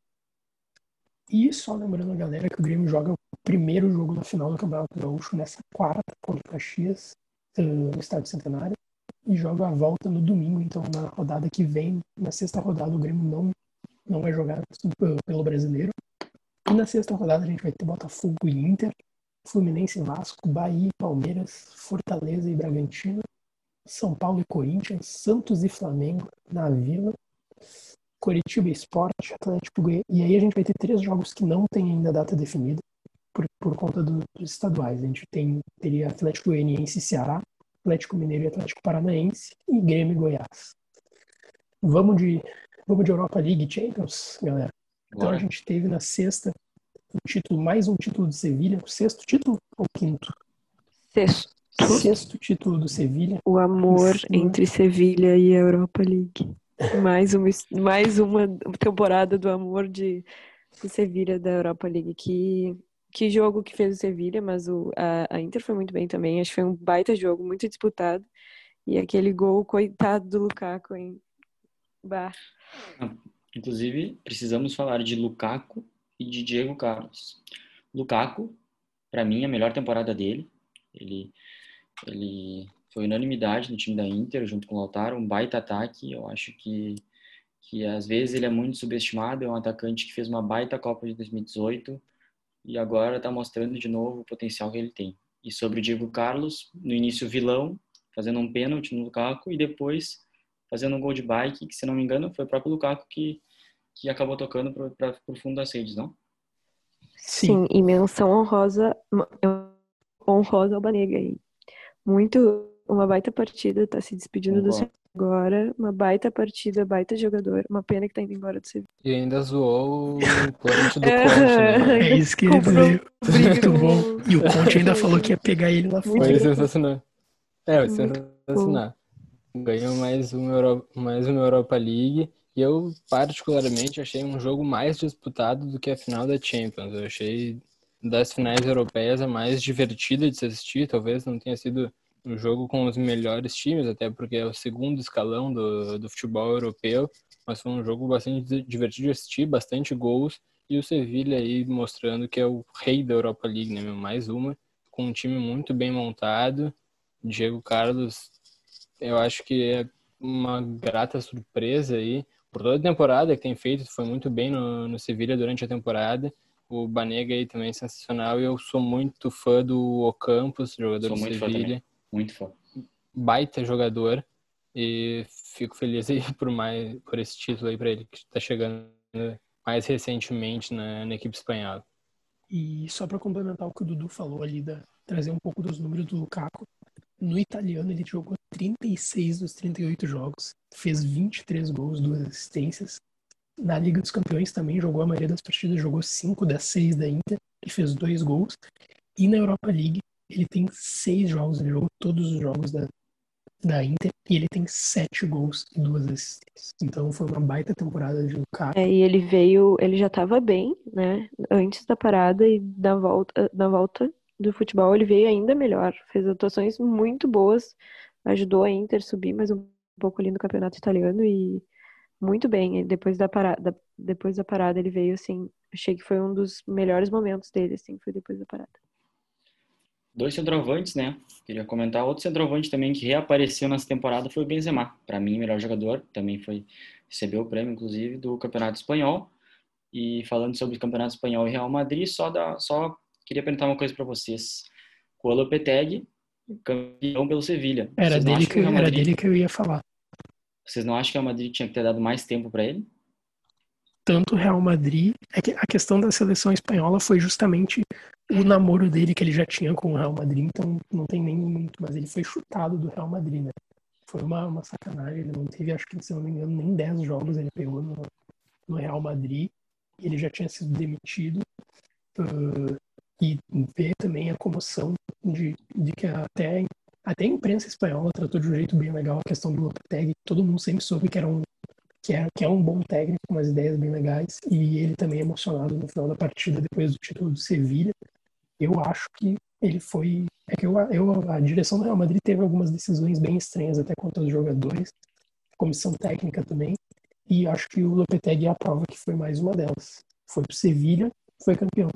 E só lembrando a galera que o Grêmio joga o primeiro jogo da final do Campeonato Gaúcho nessa quarta contra o Caxias, uh, no Estádio Centenário, e joga a volta no domingo, então na rodada que vem, na sexta rodada, o Grêmio não, não vai jogar pelo brasileiro. E na sexta rodada a gente vai ter Botafogo e Inter, Fluminense e Vasco, Bahia e Palmeiras, Fortaleza e Bragantino, São Paulo e Corinthians, Santos e Flamengo na Vila, Coritiba Esporte, Atlético Goiás. E aí a gente vai ter três jogos que não tem ainda data definida por, por conta do, dos estaduais. A gente tem, teria Atlético Goianiense e Ceará, Atlético Mineiro e Atlético Paranaense e Grêmio e Goiás. Vamos de, vamos de Europa League Champions, galera. Então a gente teve na sexta um título, mais um título do Sevilha, o sexto título ou quinto? Sexto. Sexto título do Sevilha. O amor entre Sevilha e a Europa League. Mais uma, mais uma temporada do amor de, de Sevilha da Europa League. Que, que jogo que fez o Sevilha, mas o, a, a Inter foi muito bem também. Acho que foi um baita jogo, muito disputado. E aquele gol, coitado do Lukaku, hein? Bah. Inclusive, precisamos falar de Lukaku e de Diego Carlos. Lukaku, para mim, a melhor temporada dele. Ele, ele foi unanimidade no time da Inter, junto com o Lautaro, um baita ataque. Eu acho que, que às vezes ele é muito subestimado, é um atacante que fez uma baita Copa de 2018 e agora está mostrando de novo o potencial que ele tem. E sobre o Diego Carlos, no início vilão, fazendo um pênalti no Lukaku e depois fazendo um gol de bike, que se não me engano foi o próprio Lukaku que, que acabou tocando para o fundo das redes, não? Sim, e menção honrosa, honrosa ao Banega aí. Muito uma baita partida, tá se despedindo do Sevilla agora. Uma baita partida, baita jogador. Uma pena que tá indo embora do Sevilla. E ainda zoou o <laughs> implante do Conte, né? <laughs> É isso que ele veio. Muito bom. E o Conte ainda falou que ia pegar ele lá fora. Foi sensacional. É, foi sensacional. Ganhou mais uma, Euro... mais uma Europa League. E eu, particularmente, achei um jogo mais disputado do que a final da Champions. Eu achei das finais europeias a mais divertida de se assistir. Talvez não tenha sido um jogo com os melhores times, até porque é o segundo escalão do, do futebol europeu, mas foi um jogo bastante divertido de assistir, bastante gols, e o Sevilha aí mostrando que é o rei da Europa League, né, mais uma, com um time muito bem montado, Diego Carlos, eu acho que é uma grata surpresa aí, por toda a temporada que tem feito, foi muito bem no, no Sevilha durante a temporada, o Banega aí também é sensacional, e eu sou muito fã do Ocampos, jogador sou do Sevilha. Muito foda. Baita jogador. E fico feliz aí por, mais, por esse título aí para ele, que está chegando mais recentemente na, na equipe espanhola. E só para complementar o que o Dudu falou ali, da, trazer um pouco dos números do Lukaku. No italiano, ele jogou 36 dos 38 jogos, fez 23 gols, duas assistências. Na Liga dos Campeões também jogou a maioria das partidas, jogou 5 das 6 da Inter e fez dois gols. E na Europa League, ele tem seis jogos, ele jogou todos os jogos da, da Inter e ele tem sete gols e duas assistências. Então foi uma baita temporada de Lukaku. É, e ele veio, ele já estava bem, né? Antes da parada e da volta, da volta do futebol ele veio ainda melhor. Fez atuações muito boas, ajudou a Inter subir mais um pouco ali no campeonato italiano e muito bem. Depois da parada, depois da parada ele veio assim, achei que foi um dos melhores momentos dele, assim, foi depois da parada dois centroavantes, né? Queria comentar outro centroavante também que reapareceu nessa temporada foi o Benzema. Para mim, melhor jogador, também foi recebeu o prêmio inclusive do Campeonato Espanhol. E falando sobre o Campeonato Espanhol e Real Madrid, só da, só queria perguntar uma coisa para vocês. O Lopetegui, campeão pelo Sevilha. Era dele que, que Madrid, era dele que eu ia falar. Vocês não acham que o Madrid tinha que ter dado mais tempo para ele? tanto o Real Madrid. É que a questão da seleção espanhola foi justamente o namoro dele que ele já tinha com o Real Madrid, então não tem nem muito, mas ele foi chutado do Real Madrid, né? Foi uma, uma sacanagem, ele não teve, acho que se não me engano, nem 10 jogos ele pegou no, no Real Madrid, ele já tinha sido demitido. Uh, e ver também a comoção de, de que até até a imprensa espanhola tratou de um jeito bem legal a questão do Lopetegui. Todo mundo sempre soube que era um que é, que é um bom técnico, com umas ideias bem legais, e ele também é emocionado no final da partida depois do título do Sevilha. Eu acho que ele foi. É que eu, eu, a direção do Real Madrid teve algumas decisões bem estranhas até contra os jogadores, comissão técnica também, e acho que o Lopetegui é a prova que foi mais uma delas. Foi pro Sevilha, foi campeão.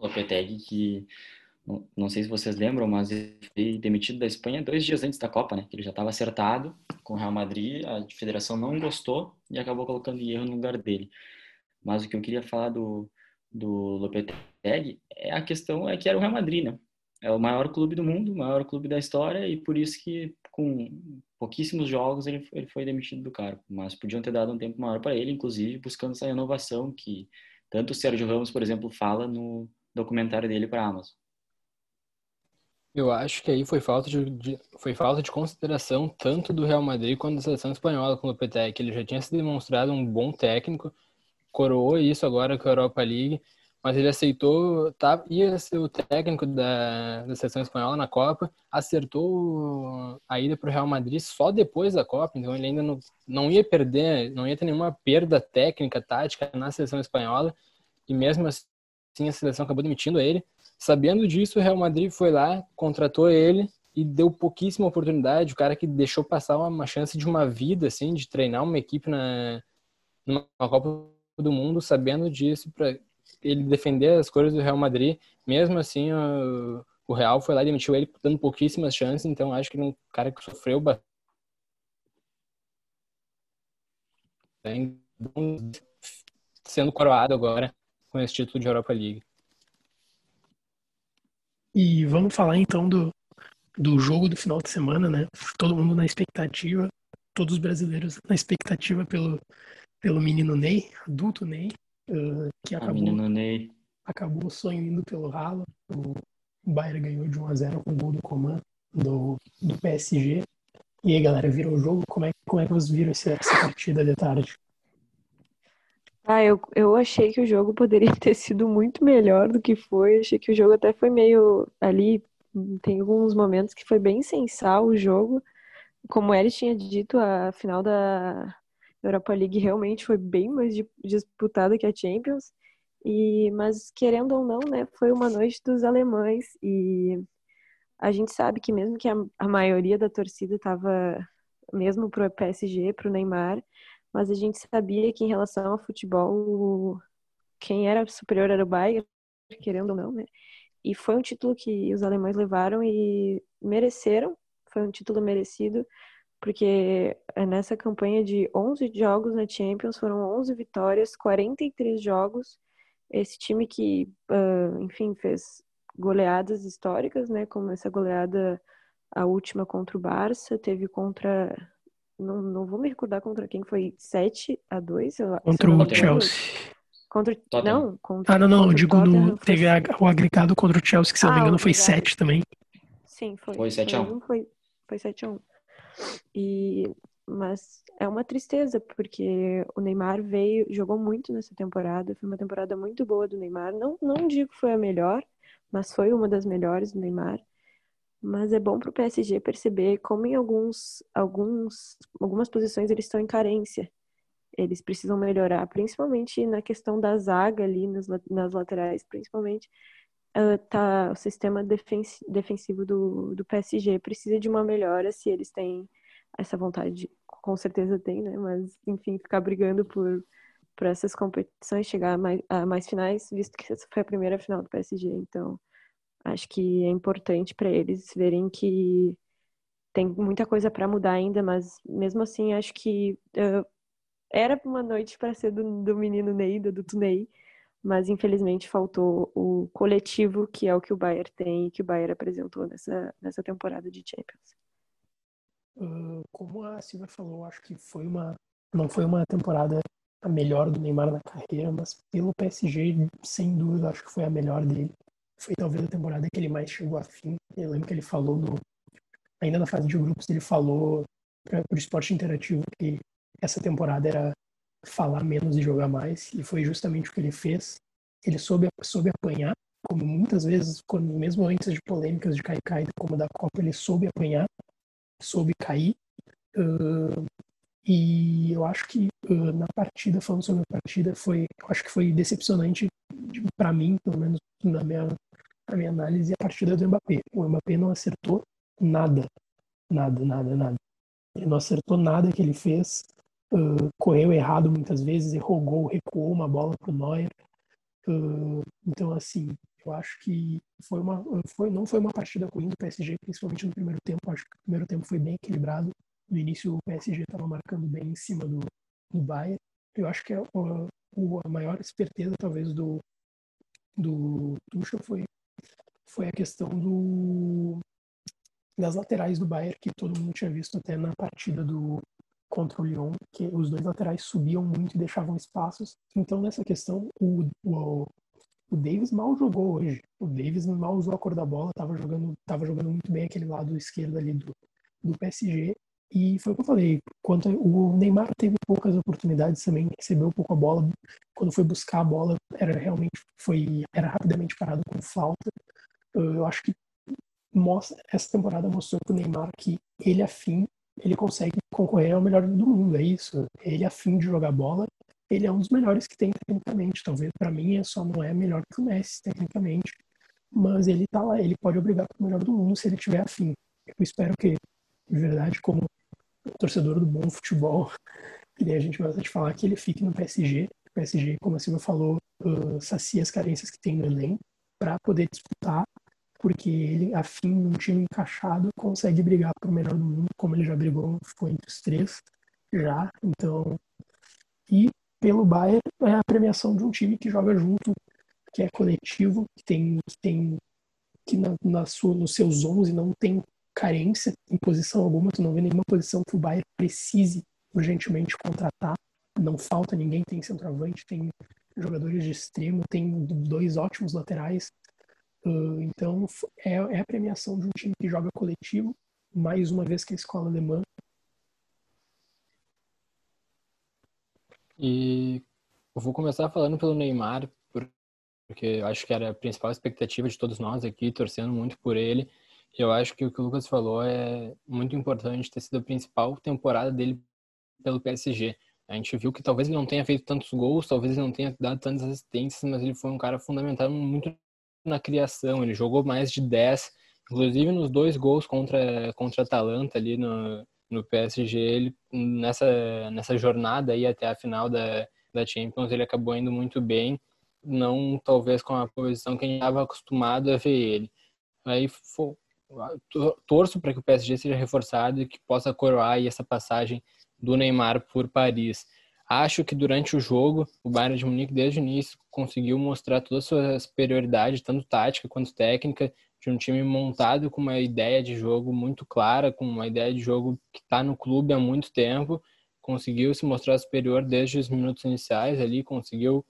Lopetegui que não, sei se vocês lembram, mas ele foi demitido da Espanha dois dias antes da Copa, né? Que ele já estava acertado com o Real Madrid, a federação não gostou e acabou colocando erro no lugar dele. Mas o que eu queria falar do, do Lopetegui é a questão é que era o Real Madrid, né? É o maior clube do mundo, o maior clube da história e por isso que com pouquíssimos jogos ele, ele foi demitido do cargo. Mas podiam ter dado um tempo maior para ele, inclusive buscando essa renovação que tanto o Sérgio Ramos, por exemplo, fala no documentário dele para a Amazon. Eu acho que aí foi falta de, de, foi falta de consideração tanto do Real Madrid quanto da seleção espanhola com o Lopetegui. Ele já tinha se demonstrado um bom técnico, coroou isso agora com a Europa League, mas ele aceitou, tá, ia ser o técnico da, da seleção espanhola na Copa, acertou a ida para o Real Madrid só depois da Copa, então ele ainda não, não ia perder, não ia ter nenhuma perda técnica, tática na seleção espanhola, e mesmo assim a seleção acabou demitindo ele. Sabendo disso, o Real Madrid foi lá, contratou ele e deu pouquíssima oportunidade. O cara que deixou passar uma chance de uma vida, assim, de treinar uma equipe na numa Copa do Mundo, sabendo disso, para ele defender as cores do Real Madrid. Mesmo assim, o, o Real foi lá e demitiu ele, dando pouquíssimas chances. Então, acho que ele é um cara que sofreu bastante. Sendo coroado agora com esse título de Europa League. E vamos falar então do, do jogo do final de semana, né? Todo mundo na expectativa, todos os brasileiros na expectativa pelo, pelo menino Ney, adulto Ney, uh, que acabou, menino Ney. acabou o sonho indo pelo ralo. O Bayern ganhou de 1 a 0 com o gol do Coman do, do PSG. E aí, galera, virou o jogo? Como é, como é que vocês viram essa, essa partida de tarde? Ah, eu, eu achei que o jogo poderia <laughs> ter sido muito melhor do que foi. Achei que o jogo até foi meio ali. Tem alguns momentos que foi bem sensal o jogo. Como Eric tinha dito, a final da Europa League realmente foi bem mais disputada que a Champions. E, mas querendo ou não, né, foi uma noite dos alemães e a gente sabe que mesmo que a, a maioria da torcida estava mesmo pro PSG, pro Neymar, mas a gente sabia que em relação ao futebol, quem era superior era o Bayern, querendo ou não, né? E foi um título que os alemães levaram e mereceram, foi um título merecido, porque é nessa campanha de 11 jogos na Champions foram 11 vitórias, 43 jogos. Esse time que, enfim, fez goleadas históricas, né? Como essa goleada, a última contra o Barça, teve contra não, não vou me recordar contra quem foi 7 a 2 Contra o Chelsea. Contra, não, contra, ah, não, não, eu digo no, teve o agregado contra o Chelsea, que se ah, não me engano foi 7 também. Sim, foi. Foi 7 a 1 Foi, foi 7 a 1 E, mas é uma tristeza, porque o Neymar veio, jogou muito nessa temporada, foi uma temporada muito boa do Neymar. Não, não digo que foi a melhor, mas foi uma das melhores do Neymar. Mas é bom para o PSG perceber como em alguns, alguns, algumas posições eles estão em carência. Eles precisam melhorar, principalmente na questão da zaga ali, nas, nas laterais, principalmente. Uh, tá, o sistema defensivo do, do PSG precisa de uma melhora se eles têm essa vontade, com certeza tem, né? Mas, enfim, ficar brigando por, por essas competições, chegar a mais, a mais finais, visto que essa foi a primeira final do PSG. Então, Acho que é importante para eles verem que tem muita coisa para mudar ainda, mas mesmo assim acho que uh, era uma noite para ser do, do, menino Ney, do adulto Ney, mas infelizmente faltou o coletivo que é o que o Bayern tem e que o Bayern apresentou nessa, nessa temporada de Champions. Uh, como a Silvia falou, acho que foi uma não foi uma temporada a melhor do Neymar na carreira, mas pelo PSG, sem dúvida, acho que foi a melhor dele foi talvez a temporada que ele mais chegou a fim. Eu lembro que ele falou ainda na fase de grupos, ele falou para o esporte interativo que essa temporada era falar menos e jogar mais, e foi justamente o que ele fez. Ele soube, soube apanhar como muitas vezes, quando mesmo antes de polêmicas de cair como da Copa, ele soube apanhar, soube cair. Uh, e eu acho que uh, na partida, falando sobre a partida, foi, acho que foi decepcionante para mim, pelo menos na minha, na minha análise, a partida do Mbappé. O Mbappé não acertou nada, nada, nada, nada. Ele não acertou nada que ele fez, uh, correu errado muitas vezes, errou gol, recuou uma bola para o Neuer. Uh, então, assim, eu acho que foi uma, foi, não foi uma partida ruim do PSG, principalmente no primeiro tempo. Acho que o primeiro tempo foi bem equilibrado. No início, o PSG estava marcando bem em cima do, do Bayern. Eu acho que a, a, a maior esperteza, talvez, do, do Tuchel foi, foi a questão do, das laterais do Bayern, que todo mundo tinha visto até na partida do contra o Lyon, que os dois laterais subiam muito e deixavam espaços. Então, nessa questão, o, o, o Davis mal jogou hoje. O Davis mal usou a cor da bola, estava jogando, tava jogando muito bem aquele lado esquerdo ali do, do PSG. E foi o que eu falei, quanto o Neymar teve poucas oportunidades também, recebeu pouco a bola, quando foi buscar a bola, era realmente foi era rapidamente parado com falta. Eu acho que mostra, essa temporada mostrou para o Neymar que ele afim, ele consegue concorrer ao melhor do mundo, é isso. Ele afim de jogar bola, ele é um dos melhores que tem tecnicamente. Talvez para mim é só não é melhor que o Messi tecnicamente, mas ele tá lá, ele pode obrigar para o melhor do mundo se ele tiver afim. Eu espero que, de verdade, como torcedor do bom futebol, <laughs> que a gente gosta de falar, que ele fique no PSG. O PSG, como a Silvia falou, uh, sacia as carências que tem no elenco para poder disputar porque ele, afim num time encaixado, consegue brigar o melhor do mundo, como ele já brigou, ficou entre os três já. Então, e pelo Bayern é a premiação de um time que joga junto, que é coletivo, que tem tem que na, na sua nos seus 11 não tem carência em posição alguma, tu não vê nenhuma posição que o Bayern precise urgentemente contratar. Não falta ninguém, tem centroavante, tem jogadores de extremo, tem dois ótimos laterais. Então, é, é, a premiação de um time que joga coletivo, mais uma vez que a escola alemã. E eu vou começar falando pelo Neymar, porque eu acho que era a principal expectativa de todos nós aqui, torcendo muito por ele. Eu acho que o que o Lucas falou é muito importante ter sido a principal temporada dele pelo PSG. A gente viu que talvez ele não tenha feito tantos gols, talvez ele não tenha dado tantas assistências, mas ele foi um cara fundamental muito na criação, ele jogou mais de 10, inclusive nos dois gols contra, contra Atalanta ali no, no PSG, ele, nessa, nessa jornada aí até a final da, da Champions, ele acabou indo muito bem, não talvez com a posição que a gente estava acostumado a ver ele. Aí torço para que o PSG seja reforçado e que possa coroar essa passagem do Neymar por Paris. Acho que durante o jogo, o Bayern de Munique, desde o início, conseguiu mostrar toda a sua superioridade, tanto tática quanto técnica, de um time montado com uma ideia de jogo muito clara, com uma ideia de jogo que está no clube há muito tempo. Conseguiu se mostrar superior desde os minutos iniciais ali, conseguiu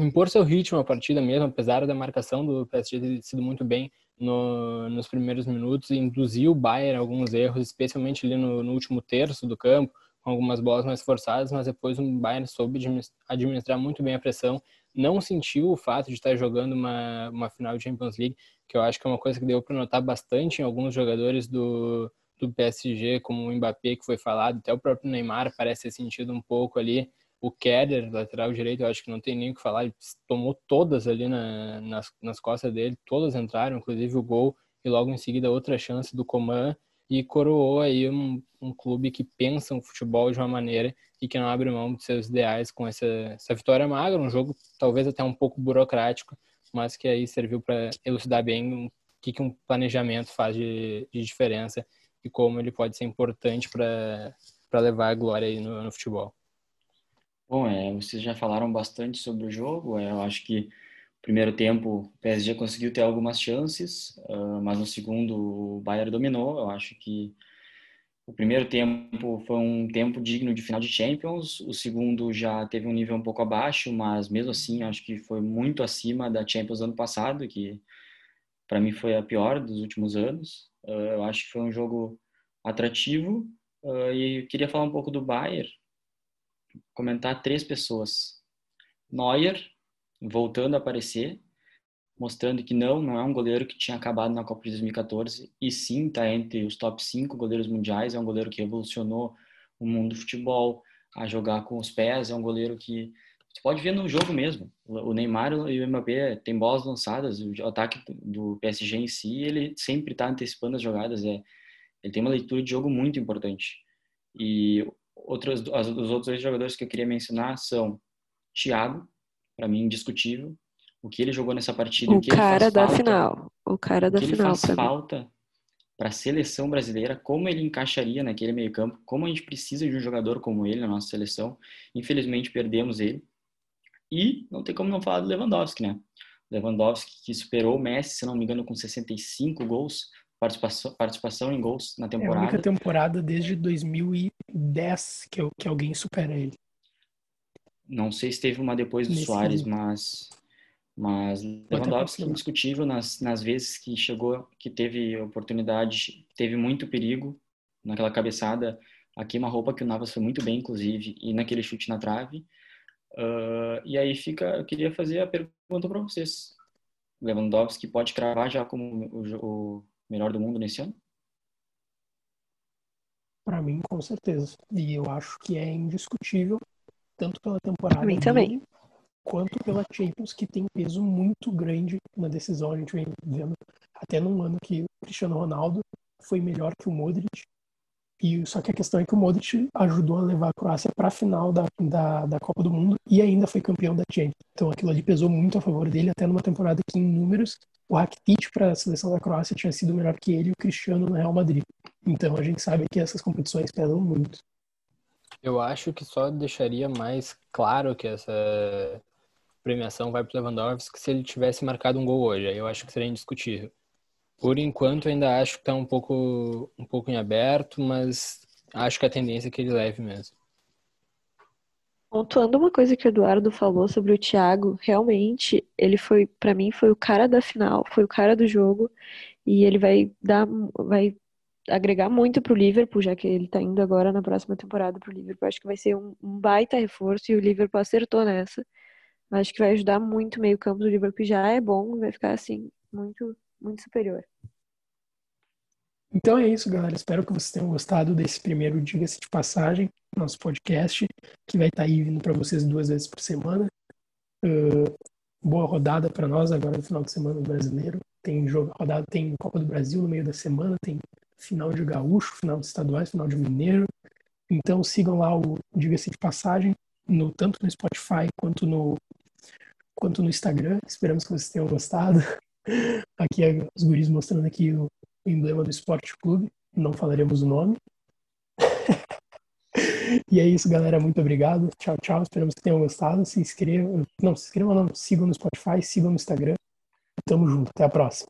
impor seu ritmo a partida mesmo, apesar da marcação do PSG ter sido muito bem no, nos primeiros minutos, induziu o Bayern a alguns erros, especialmente ali no, no último terço do campo, algumas bolas mais forçadas, mas depois o Bayern soube administrar muito bem a pressão, não sentiu o fato de estar jogando uma, uma final de Champions League, que eu acho que é uma coisa que deu para notar bastante em alguns jogadores do, do PSG, como o Mbappé, que foi falado, até o próprio Neymar parece ter sentido um pouco ali. O Keder, lateral direito, eu acho que não tem nem o que falar, ele tomou todas ali na, nas, nas costas dele, todas entraram, inclusive o gol, e logo em seguida outra chance do Coman e coroou aí um, um clube que pensa o futebol de uma maneira e que não abre mão de seus ideais com essa, essa vitória magra, um jogo talvez até um pouco burocrático, mas que aí serviu para elucidar bem o que, que um planejamento faz de, de diferença e como ele pode ser importante para levar a glória aí no, no futebol. Bom, é, vocês já falaram bastante sobre o jogo, é, eu acho que primeiro tempo o PSG conseguiu ter algumas chances, uh, mas no segundo o Bayern dominou. Eu acho que o primeiro tempo foi um tempo digno de final de Champions, o segundo já teve um nível um pouco abaixo, mas mesmo assim acho que foi muito acima da Champions ano passado, que para mim foi a pior dos últimos anos. Uh, eu acho que foi um jogo atrativo uh, e queria falar um pouco do Bayern, comentar três pessoas. Neuer, voltando a aparecer. mostrando que não, não é um goleiro que tinha acabado na Copa de 2014 e sim está entre os top 5 goleiros mundiais, é um goleiro que revolucionou o mundo do futebol, a jogar com os pés, é um goleiro que você pode ver no jogo mesmo. O Neymar e o Mbappé têm bolas lançadas, o ataque do PSG em si, ele sempre está antecipando as jogadas, é, ele tem uma leitura de jogo muito importante. E outros, os outros dois jogadores que eu queria mencionar são Thiago, para mim indiscutível, o que ele jogou nessa partida, o, o que cara da falta, final, o cara da o que final ele faz falta para a seleção brasileira, como ele encaixaria naquele meio-campo, como a gente precisa de um jogador como ele na nossa seleção. Infelizmente perdemos ele. E não tem como não falar do Lewandowski, né? Lewandowski que superou o Messi, se não me engano, com 65 gols, participação, participação em gols na temporada. É a única temporada desde 2010 que, que alguém supera ele. Não sei se teve uma depois do Nesse Soares, mas mas Lewandowski indiscutível nas, nas vezes que chegou, que teve oportunidade, teve muito perigo naquela cabeçada, a queima-roupa que o Navas foi muito bem, inclusive, e naquele chute na trave. Uh, e aí fica, eu queria fazer a pergunta para vocês. Lewandowski pode cravar já como o, o melhor do mundo nesse ano? Para mim, com certeza. E eu acho que é indiscutível, tanto pela temporada. Mim também quanto pela Champions, que tem peso muito grande na decisão. A gente vem vendo até num ano que o Cristiano Ronaldo foi melhor que o Modric. E só que a questão é que o Modric ajudou a levar a Croácia para a final da, da, da Copa do Mundo e ainda foi campeão da Champions. Então aquilo ali pesou muito a favor dele, até numa temporada que em números o Rakitic para a seleção da Croácia tinha sido melhor que ele e o Cristiano no Real Madrid. Então a gente sabe que essas competições pesam muito. Eu acho que só deixaria mais claro que essa premiação vai para Lewandowski se ele tivesse marcado um gol hoje. Aí eu acho que seria indiscutível. Por enquanto, ainda acho que está um pouco, um pouco em aberto, mas acho que a tendência é que ele leve mesmo. Pontuando uma coisa que o Eduardo falou sobre o Thiago, realmente ele foi, para mim, foi o cara da final, foi o cara do jogo e ele vai dar, vai agregar muito para o Liverpool, já que ele está indo agora na próxima temporada para o Liverpool. Acho que vai ser um, um baita reforço e o Liverpool acertou nessa. Acho que vai ajudar muito o meio-campo do Liverpool, já é bom, vai ficar assim, muito, muito superior. Então é isso, galera. Espero que vocês tenham gostado desse primeiro Diga-se de Passagem, nosso podcast, que vai estar aí vindo para vocês duas vezes por semana. Uh, boa rodada para nós agora no final de semana brasileiro. Tem jogo, rodada, tem Copa do Brasil no meio da semana, tem final de gaúcho, final de estaduais, final de mineiro. Então sigam lá o Diga-se de Passagem, no, tanto no Spotify quanto no, quanto no Instagram. Esperamos que vocês tenham gostado. <laughs> Aqui é os guris mostrando aqui o emblema do Esporte Clube. Não falaremos o nome. <laughs> e é isso, galera. Muito obrigado. Tchau, tchau. Esperamos que tenham gostado. Se inscrevam. Não, se inscrevam, não. Sigam no Spotify, sigam no Instagram. Tamo junto. Até a próxima.